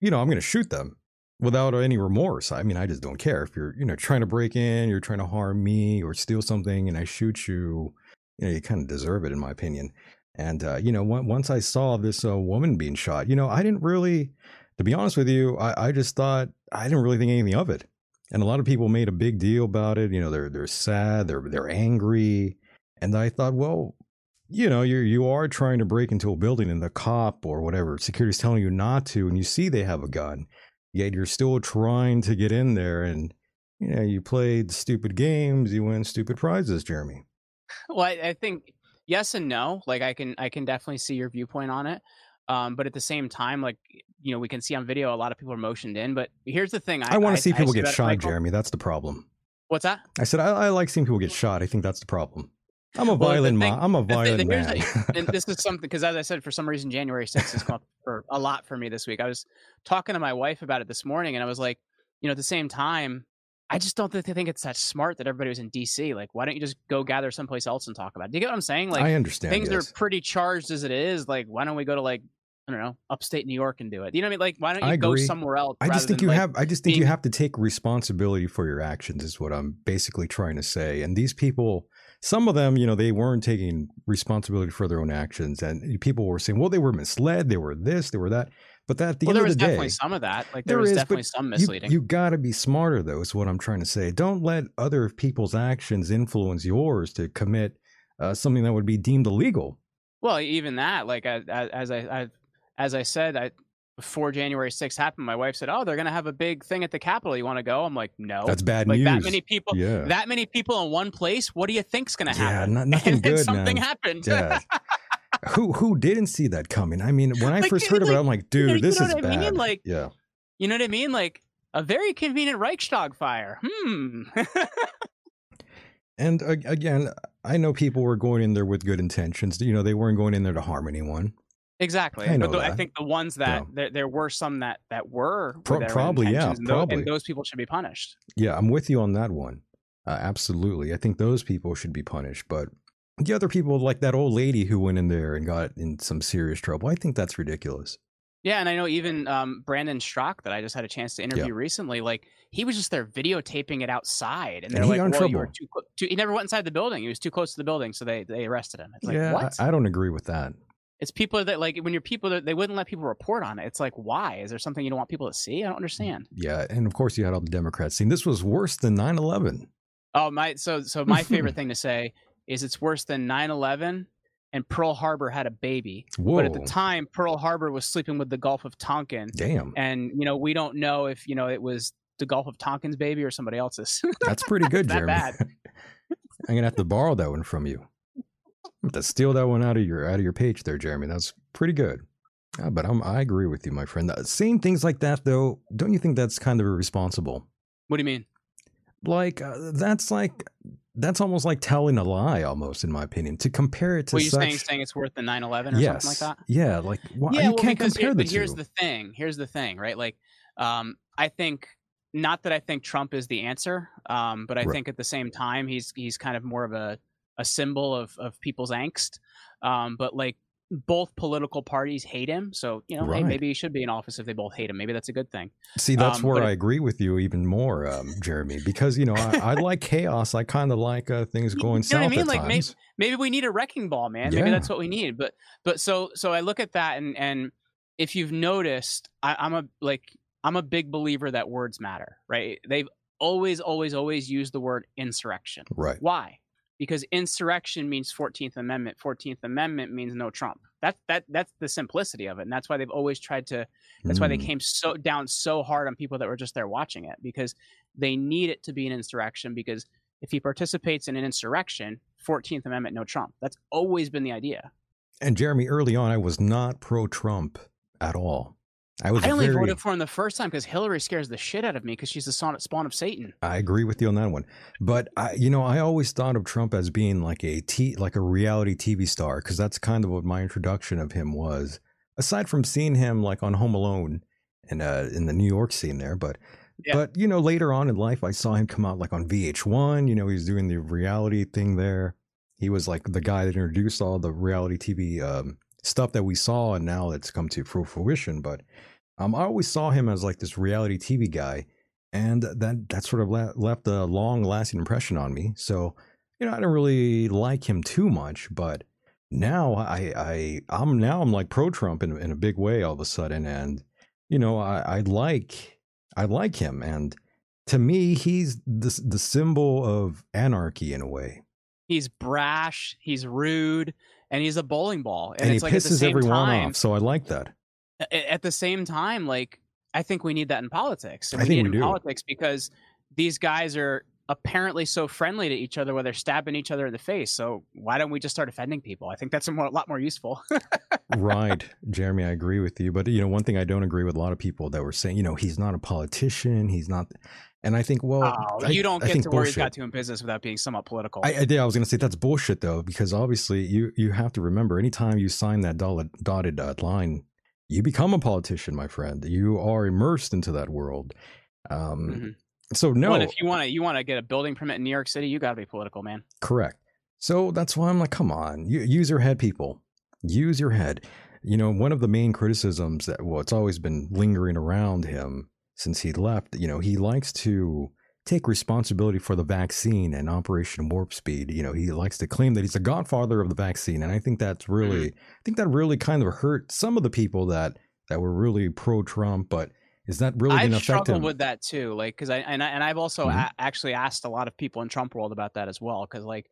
you know, I'm going to shoot them without any remorse. I mean, I just don't care if you're, you know, trying to break in, you're trying to harm me or steal something, and I shoot you. You know, you kind of deserve it, in my opinion. And uh, you know, on- once I saw this uh, woman being shot, you know, I didn't really, to be honest with you, I, I just thought I didn't really think anything of it. And a lot of people made a big deal about it. You know, they're they're sad, they're they're angry, and I thought, well, you know, you you are trying to break into a building, and the cop or whatever security's telling you not to, and you see they have a gun, yet you're still trying to get in there, and you know, you played stupid games, you win stupid prizes, Jeremy. Well, I, I think yes and no. Like I can I can definitely see your viewpoint on it. Um, but at the same time, like you know, we can see on video a lot of people are motioned in. But here's the thing: I, I, want to see people see get shot, Jeremy. That's the problem. What's that? I said I, I like seeing people get shot. I think that's the problem. I'm a Well, violent thing- man. I'm a violent man. and this is something because as I said, for some reason, January 6th has come up for a lot for me this week. I was talking to my wife about it this morning, and I was like, you know, at the same time, I just don't think, think it's that smart that everybody was in DC. Like, why don't you just go gather someplace else and talk about it? Do you get what I'm saying? Like, I understand. things yes. are pretty charged as it is. Like, why don't we go to like I don't know, upstate New York and do it? You know what I mean? Like, why don't you I go agree. somewhere else? I just think you like, have. I just think you have to take responsibility for your actions. Is what I'm basically trying to say. And these people, some of them, you know, they weren't taking responsibility for their own actions, and people were saying, well, they were misled. They were this. They were that. But that at the Well, end there of was the day, definitely some of that. Like, there, There was is, definitely some misleading. you got to be smarter, though. Is what I'm trying to say. Don't let other people's actions influence yours to commit uh, something that would be deemed illegal. Well, even that, like as, as I, I as I said, I before January 6th happened, my wife said, "Oh, they're gonna have a big thing at the Capitol. You want to go?" I'm like, "No." That's bad like news. that many people, Yeah. that many people in one place. What do you think's gonna Yeah, happen? no- nothing and good, something man. happened. Yeah. who who didn't see that coming? I mean, when I Like, first heard of it, I'm like, dude, you this know is what I bad. mean? Like- yeah. You know what I mean? Like a very convenient Reichstag fire. Hmm. And uh, again, I know people were going in there with good intentions. You know, they weren't going in there to harm anyone. Exactly. I know but the, I think the ones that Yeah. there, there were some that that were Pro- probably, yeah, and probably. and those people should be punished. Yeah, I'm with you on that one. Uh, absolutely. I think those people should be punished. But the other people, like that old lady who went in there and got in some serious trouble, I think that's ridiculous. Yeah, and I know even um, Brandon Straka that I just had a chance to interview recently. Like he was just there videotaping it outside, and they're he like, "Well, you were too, too." He never went inside the building. He was too close to the building, so they they arrested him. It's like yeah, what? I, I don't agree with that. It's people that like when you're people that they wouldn't let people report on it. It's like why? Is there something you don't want people to see? I don't understand. Yeah, and of course you had all the Democrats saying this was worse than 9/11. Oh my! So so my favorite thing to say is it's worse than 9/11 and Pearl Harbor had a baby. Whoa, But at the time, Pearl Harbor was sleeping with the Gulf of Tonkin. damn, and you know we don't know if you know it was the Gulf of Tonkin's baby or somebody else's. that's pretty good, that Jeremy. bad. I'm gonna have to borrow that one from you. Gonna steal that one out of your out of your page there, Jeremy. That's pretty good. Yeah, but I'm, I agree with you, my friend. Uh, Saying things like that, though, don't you think that's kind of irresponsible? what do you mean? Like uh, that's like that's almost like telling a lie, almost in my opinion. To compare it to Well, you such, saying saying it's worth the 9/11 or yes, something like that? yeah, like why yeah, you well, can't compare here, the but here's the thing. Here's the thing, right? Like, Um, I think not that I think Trump is the answer, um, but I Right. think at the same time he's he's kind of more of a a symbol of of people's angst. Um, but like both political parties hate him, so you know hey, maybe he should be in office if they both hate him. Maybe that's a good thing. See, that's Um, where I it- agree with you even more, um, Jeremy, because you know I, I like chaos. I kind of like uh, things going you know what I south mean? at Like, maybe- maybe we need a wrecking ball, man. Maybe that's what we need. But but so so I look at that and and if you've noticed, I, I'm a like I'm a big believer that words matter, right? They've always always always used the word insurrection. Right. Why? Because insurrection means 14th Amendment. 14th Amendment means no Trump. That that that's the simplicity of it, and that's why they've always tried to. That's why they Mm, came so down so hard on people that were just there watching it because they need it to be an insurrection. Because if he participates in an insurrection, 14th Amendment, no Trump. That's always been the idea. And Jeremy, early on, I was not pro-Trump at all. I was I only very. voted for him the first time because Hillary scares the shit out of me because she's the spawn of Satan. I agree with you on that one. But I, you know, I always thought of Trump as being like a t like a reality TV star because that's kind of what my introduction of him was. Aside from seeing him like on Home Alone in uh in the New York scene there, but Yeah. but you know later on in life I saw him come out like on VH1. You know, he's doing the reality thing there. He was like the guy that introduced all the reality TV um, stuff that we saw, and now it's come to fruition. But um, I always saw him as like this reality TV guy and that that sort of le- left a long lasting impression on me. So you know, I didn't really like him too much, but now I I I'm now I'm like pro Trump in in a big way all of a sudden, and you know I I like I like him, and to me he's the the symbol of anarchy in a way, He's brash, he's rude, and he's a bowling ball. And, and, he it's like at the pisses same everyone time, off. So I like that. at the same time, like I think we need that in politics. And I we think need it we in do. politics because these guys are apparently so friendly to each other where they're stabbing each other in the face. So why don't we just start offending people? I think that's a, more, a lot more useful. right, Jeremy, I agree with you. But you know, one thing I don't agree with a lot of people that were saying, you know, he's not a politician, he's not, and I think, well, oh, I- you don't get to where he's bullshit. got to in business without being somewhat political. I, I did. I was going to say that's bullshit though, because obviously you you have to remember anytime you sign that dotted, dotted uh, line, you become a politician, my friend. You are immersed into that world. Um, Mhm. So no, Well, if you want to, you want to get a building permit in New York City, you got to be political, man. correct. So that's why I'm like, come on, you, use your head, people. Use your head. You know, one of the main criticisms that well, it's always been lingering around him since he left. You know, he likes to take responsibility for the vaccine and Operation Warp Speed. You know, he likes to claim that he's the godfather of the vaccine, and I think that's really, I think that really kind of hurt some of the people that that were really pro Trump, but is that really I've struggled him? with that too, like because I and I, and I've also Mhm. a- actually asked a lot of people in Trump world about that as well, because like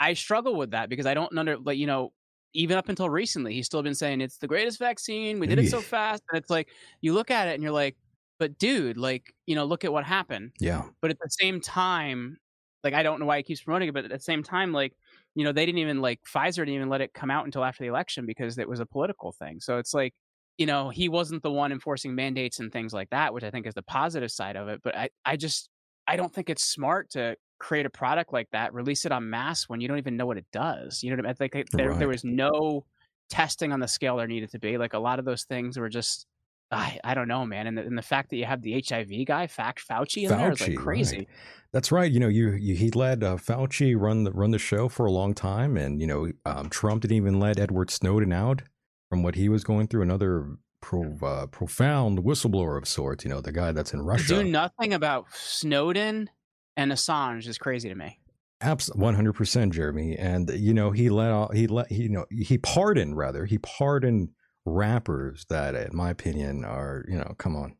I struggle with that because I don't under like you know even up until recently he's still been saying it's the greatest vaccine, we did it so fast, and it's like you look at it and you're like, but dude, like you know look at what happened, yeah, but at the same time, like I don't know why he keeps promoting it, but at the same time, like you know they didn't even like Pfizer didn't even let it come out until after the election because it was a political thing. So it's like you know he wasn't the one enforcing mandates and things like that, which I think is the positive side of it. But I I just I don't think it's smart to create a product like that, release it on mass when you don't even know what it does. You know what I mean? Like there, Right. there was no testing on the scale there needed to be. Like a lot of those things were just. I, I don't know, man, and the, and the fact that you have the HIV guy, Fact Fauci, in there is like crazy. right. That's right. You know, you, you he let uh, Fauci run the run the show for a long time, and you know, um, Trump didn't even let Edward Snowden out from what he was going through. Another pro, uh, profound whistleblower of sorts. You know, the guy that's in Russia. do nothing about Snowden and Assange is crazy to me. Abs one hundred percent, Jeremy. And you know, he let all he let he, you know he pardoned rather he pardoned rappers that, in my opinion, are you know, come on,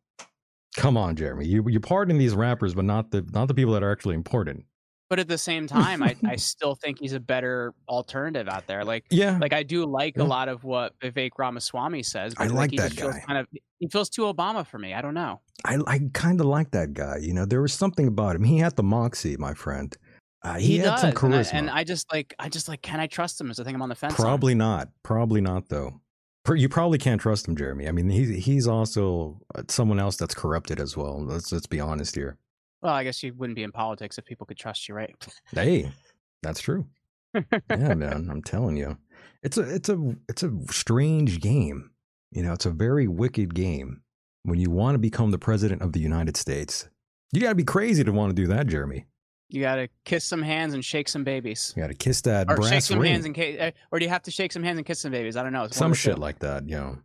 come on, Jeremy. You you pardon these rappers, but not the not the people that are actually important. But at the same time, I, I still think he's a better alternative out there. Like Yeah, like I do like Yeah. a lot of what Vivek Ramaswamy says. I like he that just feels guy. Kind of, he feels too Obama for me. I don't know. I I kind of like that guy. You know, there was something about him. He had the moxie, my friend. Uh, he, had does, some and I- charisma. and I, just like I just like can I trust him? Is the thing I'm on the fence. on. Probably not. Probably not, though. You probably can't trust him, Jeremy. I mean, he's he's also uh, someone else that's corrupted as well. Let's let's be honest here. Well, I guess you wouldn't be in politics if people could trust you, right? Hey, that's true. yeah, man, I'm telling you, it's a it's a it's a strange game. You know, it's a very wicked game. when you want to become the president of the United States. You got to be crazy to want to do that, Jeremy. You got to kiss some hands and shake some babies. You got to kiss that or brass shake some ring. hands and ca- uh, or do you have to shake some hands and kiss some babies? I don't know. Some shit like that, you know,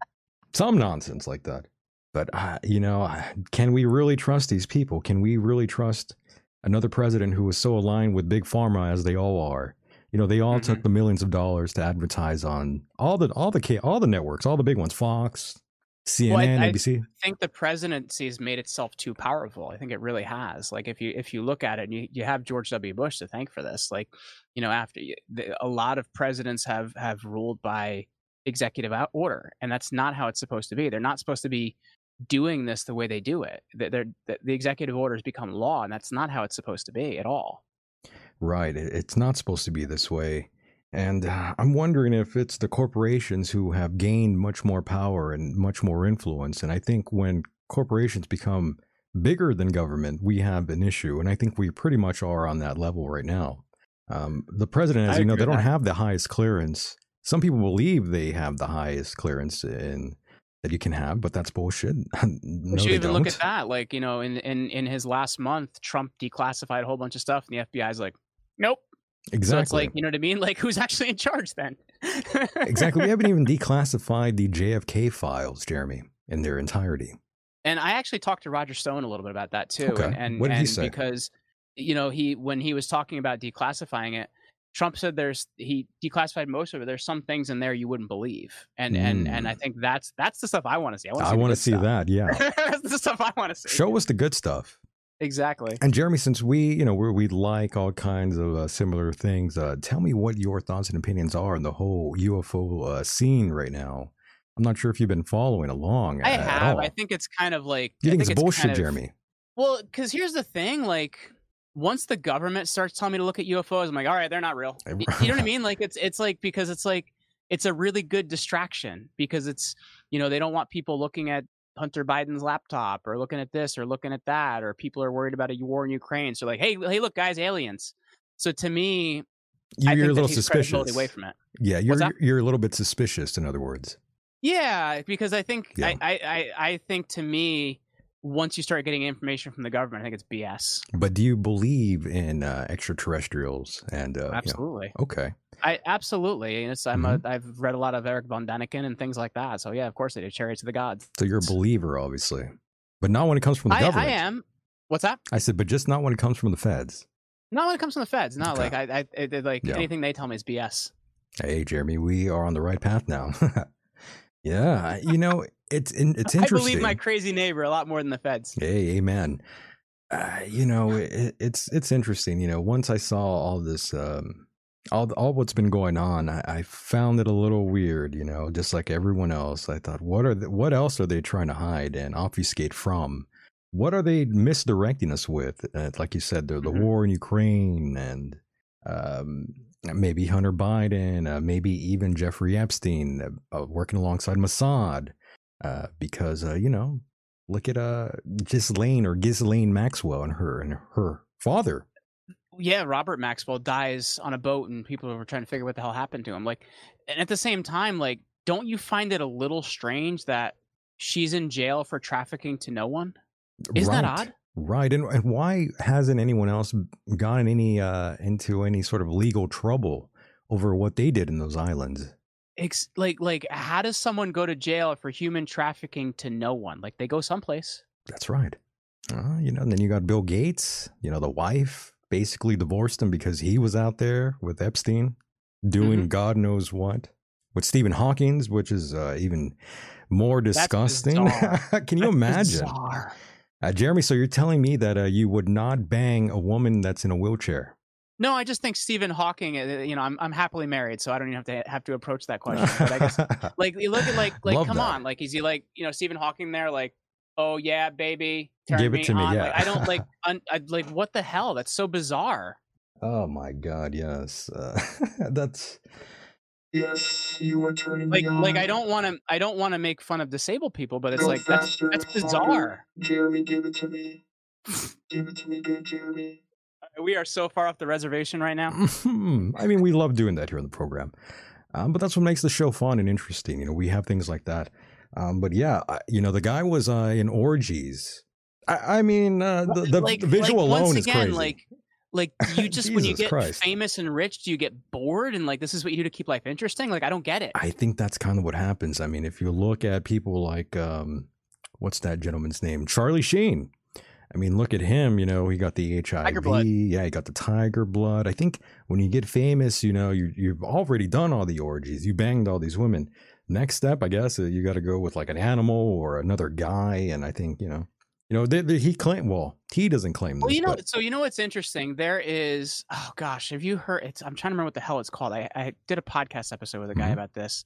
some nonsense like that. But uh, you know, can we really trust these people? Can we really trust another president who is so aligned with big pharma as they all are? You know, they all took Mhm. the millions of dollars to advertise on all the all the all the networks, all the big ones, Fox, CNN, Well, I- ABC. I think the presidency has made itself too powerful. I think it really has. Like if you if you look at it, and you you have George W. Bush to thank for this. Like you know, after the, a lot of presidents have have ruled by executive order, and that's not how it's supposed to be. They're not supposed to be doing this the way they do it. They're, they're, the the executive orders become law, and that's not how it's supposed to be at all. Right. It's not supposed to be this way. And uh, I'm wondering if it's the corporations who have gained much more power and much more influence. And I think when corporations become bigger than government, we have an issue. And I think we pretty much are on that level right now. Um, the president, as I you know, they don't that. have the highest clearance. Some people believe they have the highest clearance in that you can have, but that's bullshit. no, We should even don't. look at that. Like you know, in in in his last month, Trump declassified a whole bunch of stuff, and the FBI's like, nope. Exactly. So it's like, you know what I mean? Like, who's actually in charge then? exactly. We haven't even declassified the JFK files, Jeremy, in their entirety. And I actually talked to Roger Stone a little bit about that too. Okay. And, and, What did he say? because, you know, he when he was talking about declassifying it, Trump said there's he declassified most of it. There's some things in there you wouldn't believe, and and and I mm. think that's that's the stuff I want to see. I want to see, the see good that. Yeah. that's the stuff I want to see. Show us the good stuff. Exactly. And Jeremy, since we, you know, we we like all kinds of uh, similar things, uh, tell me what your thoughts and opinions are on the whole UFO uh, scene right now. I'm not sure if you've been following along. I at, at have. all. I think it's kind of like. you I think, it's bullshit, kind of- Jeremy? Well, because here's the thing, like once the government starts telling me to look at UFOs, I'm like, all right, they're not real. You know what I mean? Like it's it's like because it's like it's a really good distraction because it's you know they don't want people looking at Hunter Biden's laptop or looking at this or looking at that or people are worried about a war in Ukraine. So like, hey, hey, look, guys, aliens. So to me, you're a little suspicious. away from it. Yeah, you're you're a little bit suspicious. In other words, Yeah, because I think Yeah. I, I, I think to me, once you start getting information from the government, I think it's BS. but do you believe in uh, extraterrestrials? And uh, you know- Absolutely. okay. I absolutely. It's, I'm Mm-hmm. a, I've read a lot of Erich von Däniken and things like that. So yeah, of course they do. Chariots of the gods. So you're a believer, obviously, but not when it comes from the I, I am. What's that? I said, but just not when it comes from the feds. Not when it comes from the feds. No, Okay. like I, I, it- like Yeah. anything they tell me is BS. Hey, Jeremy, we are on the right path now. yeah, you know, it's it's interesting. I believe my crazy neighbor a lot more than the feds. Hey, amen. Uh, you know, it, it's it's interesting. You know, once I saw all this, um, all all what's been going on, I, I found it a little weird. You know, just like everyone else, I thought, what are the, what else are they trying to hide and obfuscate from? What are they misdirecting us with? Uh, like you said, the the Mhm. war in Ukraine and um, maybe Hunter Biden, uh, maybe even Jeffrey Epstein uh, uh, working alongside Mossad, uh, because uh, you know Look at uh Ghislaine or Ghislaine Maxwell and her and her father. Yeah, Robert Maxwell dies on a boat, and people were trying to figure what the hell happened to him. Like, and at the same time, like, don't you find it a little strange that she's in jail for trafficking to no one? Isn't that odd? Right. And and why hasn't anyone else gotten any uh into any sort of legal trouble over what they did in those islands? Ex- like, like, how does someone go to jail for human trafficking to no one? Like, they go someplace. That's right. Uh, you know, and then you got Bill Gates, you know, the wife basically divorced him because he was out there with Epstein doing Mm-hmm. God knows what. With Stephen Hawking, which is uh, even more disgusting. Can you That's imagine? Uh, Jeremy, so you're telling me that uh, you would not bang a woman that's in a wheelchair? No, I just think Stephen Hawking. uh, You know, I'm I'm happily married, so I don't even have to have to approach that question. But I guess like you look at like like Love come that. on like is he like you know Stephen Hawking there like oh yeah baby turn Give it to me, on. yeah. like, I don't like un, I, like what the hell that's so bizarre oh my God, yes. Uh, that's Yes, you are turning like me on. like I don't want to I don't want to make fun of disabled people but it's Go like that's faster, that's harder. bizarre Jeremy, give it to me. give it to me good, Jeremy. we are so far off the reservation right now I mean, we love doing that here on the program. Um, but that's what makes the show fun and interesting. You know, we have things like that. Um, but yeah, I, you know, the guy was uh, in orgies. I, I mean, uh, the, the, like, the visual like, alone once is again, crazy. like like you just when you get Christ. famous and rich, do you get bored and like this is what you do to keep life interesting? Like I don't get it. I think that's kind of what happens. I mean, if you look at people like, um, what's that gentleman's name? Charlie Sheen. I mean, look at him. You know, he got the HIV. Yeah, he got the tiger blood. I think when you get famous, you know, you, you've already done all the orgies. You banged all these women. Next step, I guess, uh, you got to go with like an animal or another guy. And I think, you know, you know, they, they, he claimed. Well, he doesn't claim this. Well, you know, but- so you know what's interesting? There is, oh gosh, have you heard? It's I'm trying to remember what the hell it's called. I, I did a podcast episode with a guy Mhm. about this.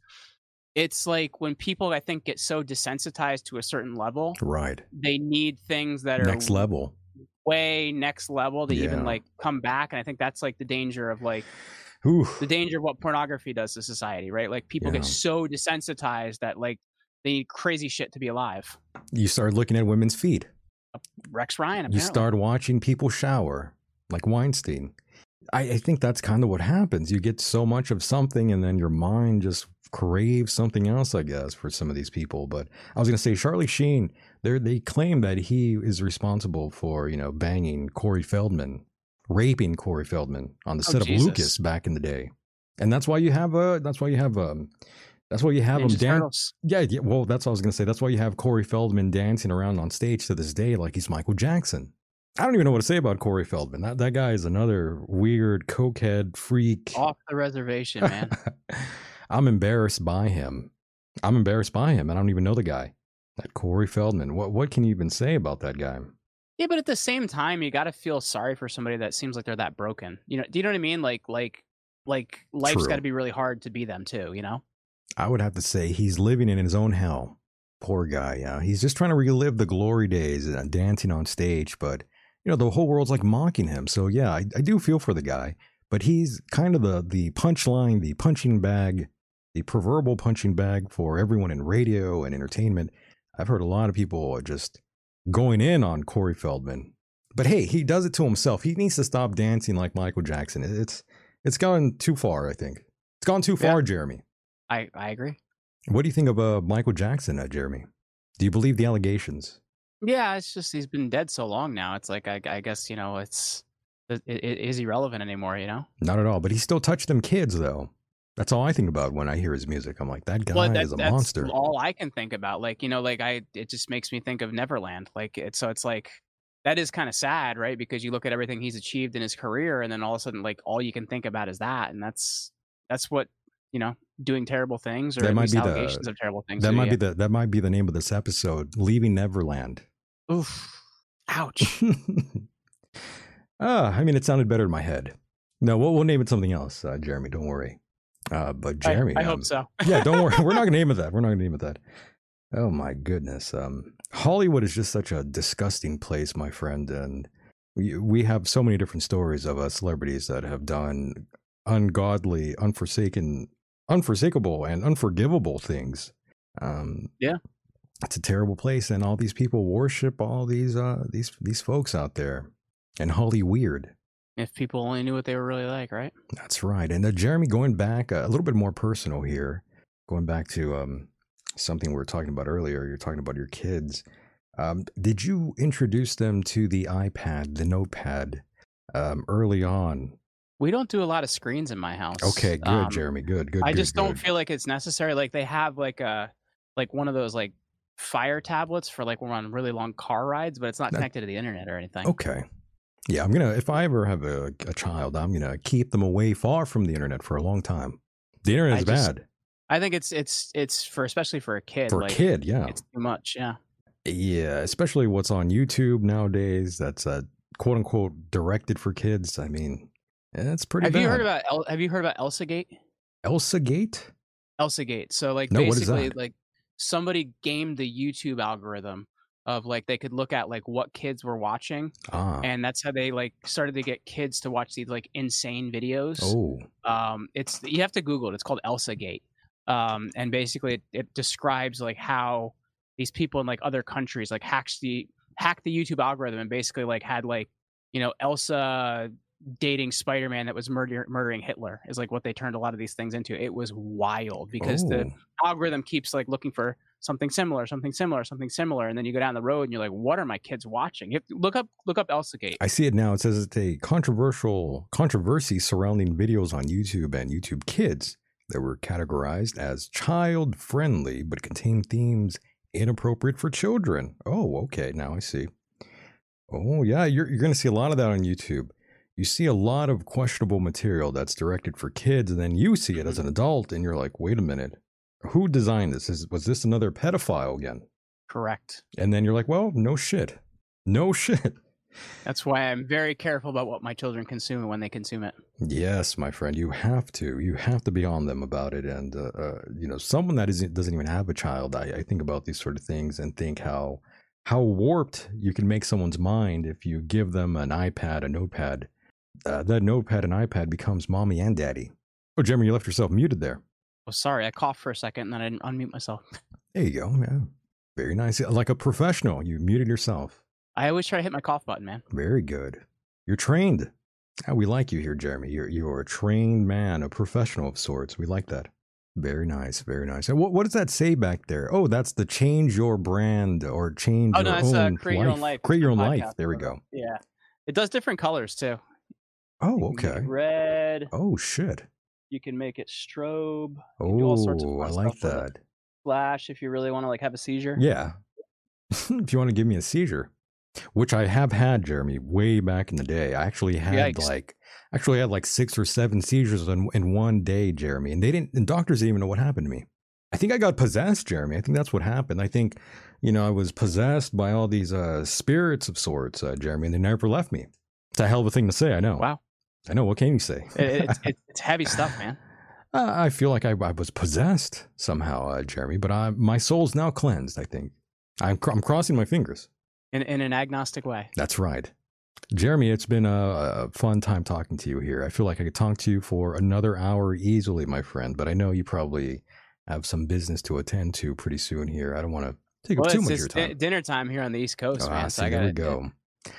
It's like when people, I think, get so desensitized to a certain level, right. they need things that are Next level. way next level to even like come back. And I think that's like the danger of like Ooh. the danger of what pornography does to society, right? Like people get so desensitized that like they need crazy shit to be alive. You start looking at women's feet. Uh, Rex Ryan, you start watching people shower like Weinstein. I, I think that's kind of what happens. You get so much of something, and then your mind just craves something else. I guess for some of these people. But I was going to say, Charlie Sheen. They they claim that he is responsible for you know banging Corey Feldman, raping Corey Feldman on the Oh, set of Jesus. Lucas back in the day, and that's why you have a. That's why you have um. That's why you have him Ninja dan- Turtles. yeah, yeah, well, that's what I was gonna say. That's why you have Corey Feldman dancing around on stage to this day like he's Michael Jackson. I don't even know what to say about Corey Feldman. That that guy is another weird cokehead freak. Off the reservation, man. I'm embarrassed by him. I'm embarrassed by him. and I don't even know the guy. That Corey Feldman. What what can you even say about that guy? Yeah, but at the same time, you got to feel sorry for somebody that seems like they're that broken. You know, do you know what I mean? Like, like, like life's got to be really hard to be them too. You know? I would have to say he's living in his own hell. Poor guy. Yeah, he's just trying to relive the glory days and dancing on stage, but you know the whole world's like mocking him. So yeah, I, I do feel for the guy, but he's kind of the the punchline, the punching bag, the proverbial punching bag for everyone in radio and entertainment. I've heard a lot of people just going in on Corey Feldman, but hey, he does it to himself. He needs to stop dancing like Michael Jackson. It's it's gone too far. I think it's gone too Yeah. far, Jeremy. I I agree. What do you think of uh, Michael Jackson, uh, Jeremy? Do you believe the allegations? Yeah, it's just he's been dead so long now. It's like I, I guess you know it's it, it is irrelevant anymore. You know. Not at all. But he still touched them kids, though. That's all I think about when I hear his music. I'm like, that guy Well, that- is a that's monster. all I can think about. Like you know, like I it just makes me think of Neverland. Like it's so it's like that is kind of sad, right? Because you look at everything he's achieved in his career, and then all of a sudden, like all you can think about is that, and that's that's what you know, doing terrible things or That might be the- of terrible things. That might you. be the that might be the name of this episode, "Leaving Neverland." oof, ouch. Ah, I mean, it sounded better in my head. No, we'll, we'll name it something else, uh, Jeremy. Don't worry. Uh, but I- Jeremy, I, um, hope so. yeah, don't worry. We're not gonna name it that. We're not gonna name it that. Oh my goodness. Um, Hollywood is just such a disgusting place, my friend, and we we have so many different stories of uh, celebrities that have done ungodly, unforsaken, unforsakable, and unforgivable things. Um, Yeah. it's a terrible place, and all these people worship all these uh these these folks out there, and Holly weird. If people only knew what they were really like, right? That's right. And uh, Jeremy, going back uh, a little bit more personal here, going back to um, something we were talking about earlier. You're talking about your kids. Um, did you introduce them to the iPad, the Notepad, um, early on? We don't do a lot of screens in my house. Okay, good, Um, Jeremy. Good, good. I good, just don't feel like it's necessary. Like they have like a like one of those like fire tablets for like when we're on really long car rides, but it's not That- connected to the internet or anything. Okay. Yeah, I'm gonna. If I ever have a, a child, I'm gonna keep them away far from the internet for a long time. The internet I is just- bad I think it's it's it's for especially for a kid. for like, a kid. Yeah, it's too much. Yeah. Yeah, especially what's on YouTube nowadays. That's uh, quote unquote directed for kids. I mean, it's pretty Have bad. you heard about El- Have you heard about Elsa Gate? Elsa Gate? Elsa Gate. So like No, what is basically that? like somebody gamed the YouTube algorithm of like they could look at like what kids were watching Ah, and that's how they like started to get kids to watch these like insane videos. oh, um it's you have to google it it's called elsa gate um and basically it, it describes like how these people in like other countries like hacked the hacked the youtube algorithm and basically like had like you know elsa dating Spider-Man that was murder- murdering Hitler is like what they turned a lot of these things into. It was wild because the Oh. algorithm keeps like looking for something similar, something similar, something similar, and then you go down the road and you're like, what are my kids watching? To look up look up Elsagate. I see it now. It says it's a controversial controversy surrounding videos on YouTube and YouTube Kids that were categorized as child friendly but contain themes inappropriate for children. Oh, okay. Now I see. Oh, yeah. You're, you're going to see a lot of that on YouTube. You see a lot of questionable material that's directed for kids, and then you see it as mm-hmm. an adult, and you're like, wait a minute. Who designed this? Is, was this another pedophile again? Correct. And then you're like, well, no shit. No shit. That's why I'm very careful about what my children consume and when they consume it. Yes, my friend, you have to. You have to be on them about it. And, uh, uh, you know, someone that isn't, doesn't even have a child, I, I think about these sort of things and think how how warped you can make someone's mind if you give them an iPad, a notepad. Uh, that notepad and iPad becomes mommy and daddy. Oh, Jeremy, you left yourself muted there. Oh, sorry, I coughed for a second and then I didn't unmute myself. There you go. Yeah. Very nice. Like a professional, you muted yourself. I always try to hit my cough button, man. Very good. You're trained. Ah, we like you here, Jeremy. You're you're a trained man, a professional of sorts. We like that. Very nice, very nice. And what what does that say back there? Oh, that's the change your brand or change Oh your no, it's uh, own create life. your own life. Create your own life. There we go. Yeah, it does different colors too. Oh, You can make okay. red. Oh shit. You can make it strobe. You do all sorts of Oh, I like that. Flash if you really want to like have a seizure. Yeah. if you want to give me a seizure, which I have had, Jeremy, way back in the day. I actually had Yikes. like actually had like six or seven seizures in, in one day, Jeremy. And they didn't and doctors didn't even know what happened to me. I think I got possessed, Jeremy. I think that's what happened. I think, you know, I was possessed by all these uh spirits of sorts, uh, Jeremy, and they never left me. It's a hell of a thing to say, I know. Wow, I know. What can you say? it's, it's heavy stuff, man. Uh, I feel like I, I was possessed somehow, uh, Jeremy, but I, my soul's now cleansed, I think. I'm, cr- I'm crossing my fingers. In in an agnostic way. That's right. Jeremy, it's been a, a fun time talking to you here. I feel like I could talk to you for another hour easily, my friend, but I know you probably have some business to attend to pretty soon here. I don't want to take up too much of your time. dinner time here on the East Coast, Oh, ah, man. see, So I there got we go.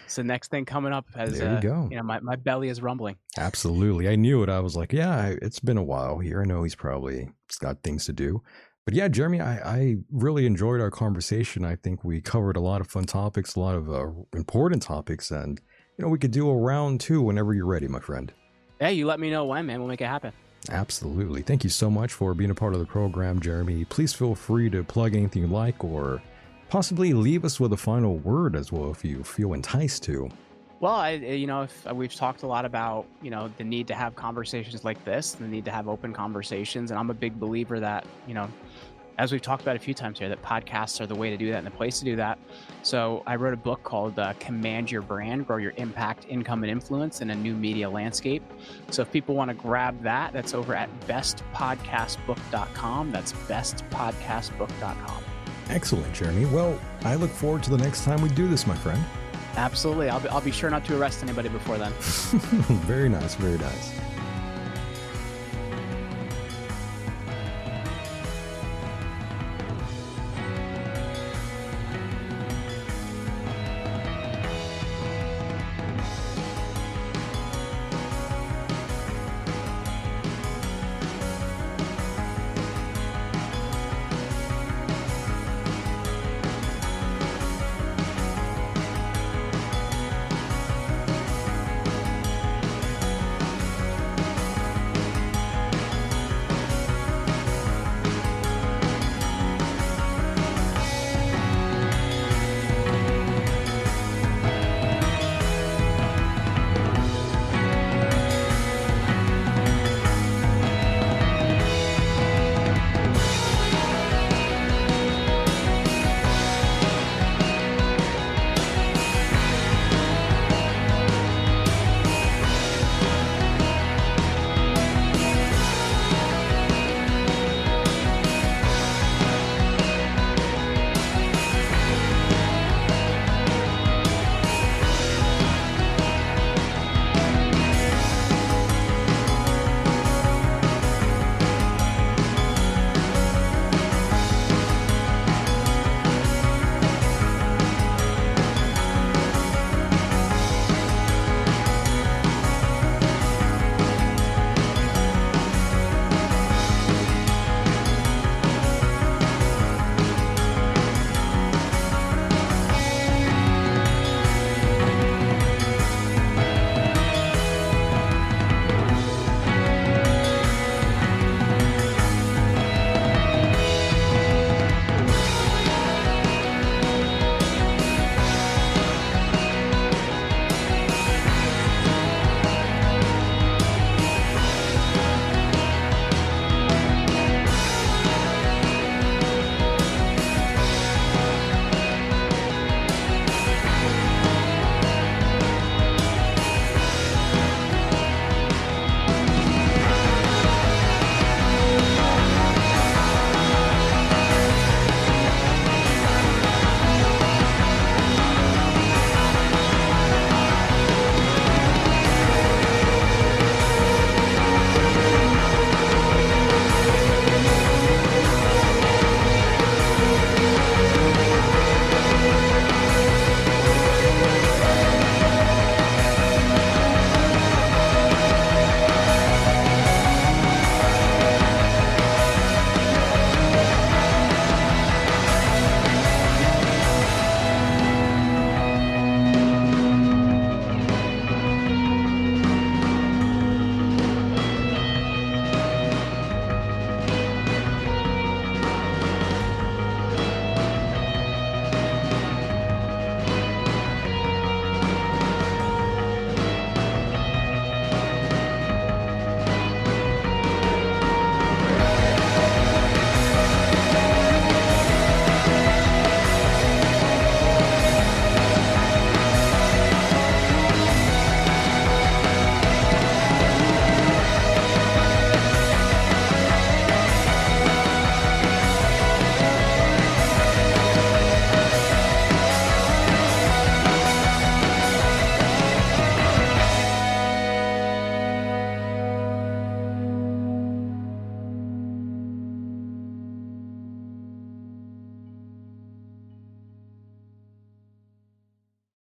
It's the next thing coming up. As There you uh, go. You know, my, my belly is rumbling. Absolutely. I knew it. I was like, yeah, I- it's been a while here. I know he's probably he's got things to do. But yeah, Jeremy, I, I really enjoyed our conversation. I think we covered a lot of fun topics, a lot of uh, important topics, and you know we could do a round two whenever you're ready, my friend. Hey, you let me know when, man. We'll make it happen. Absolutely. Thank you so much for being a part of the program, Jeremy. Please feel free to plug anything you like or possibly leave us with a final word as well if you feel enticed to. Well, I, you know, uh, we've talked a lot about, you know, the need to have conversations like this, the need to have open conversations, and I'm a big believer that, you know, as we've talked about a few times here, that podcasts are the way to do that and the place to do that. So I wrote a book called uh, "Command Your Brand: Grow Your Impact, Income, and Influence in a New Media Landscape." So if people want to grab that, that's over at bestpodcastbook.com. That's bestpodcastbook.com. Excellent, Jeremy. Well, I look forward to the next time we do this, my friend. Absolutely, I'll be, I'll be sure not to arrest anybody before then. very nice, very nice.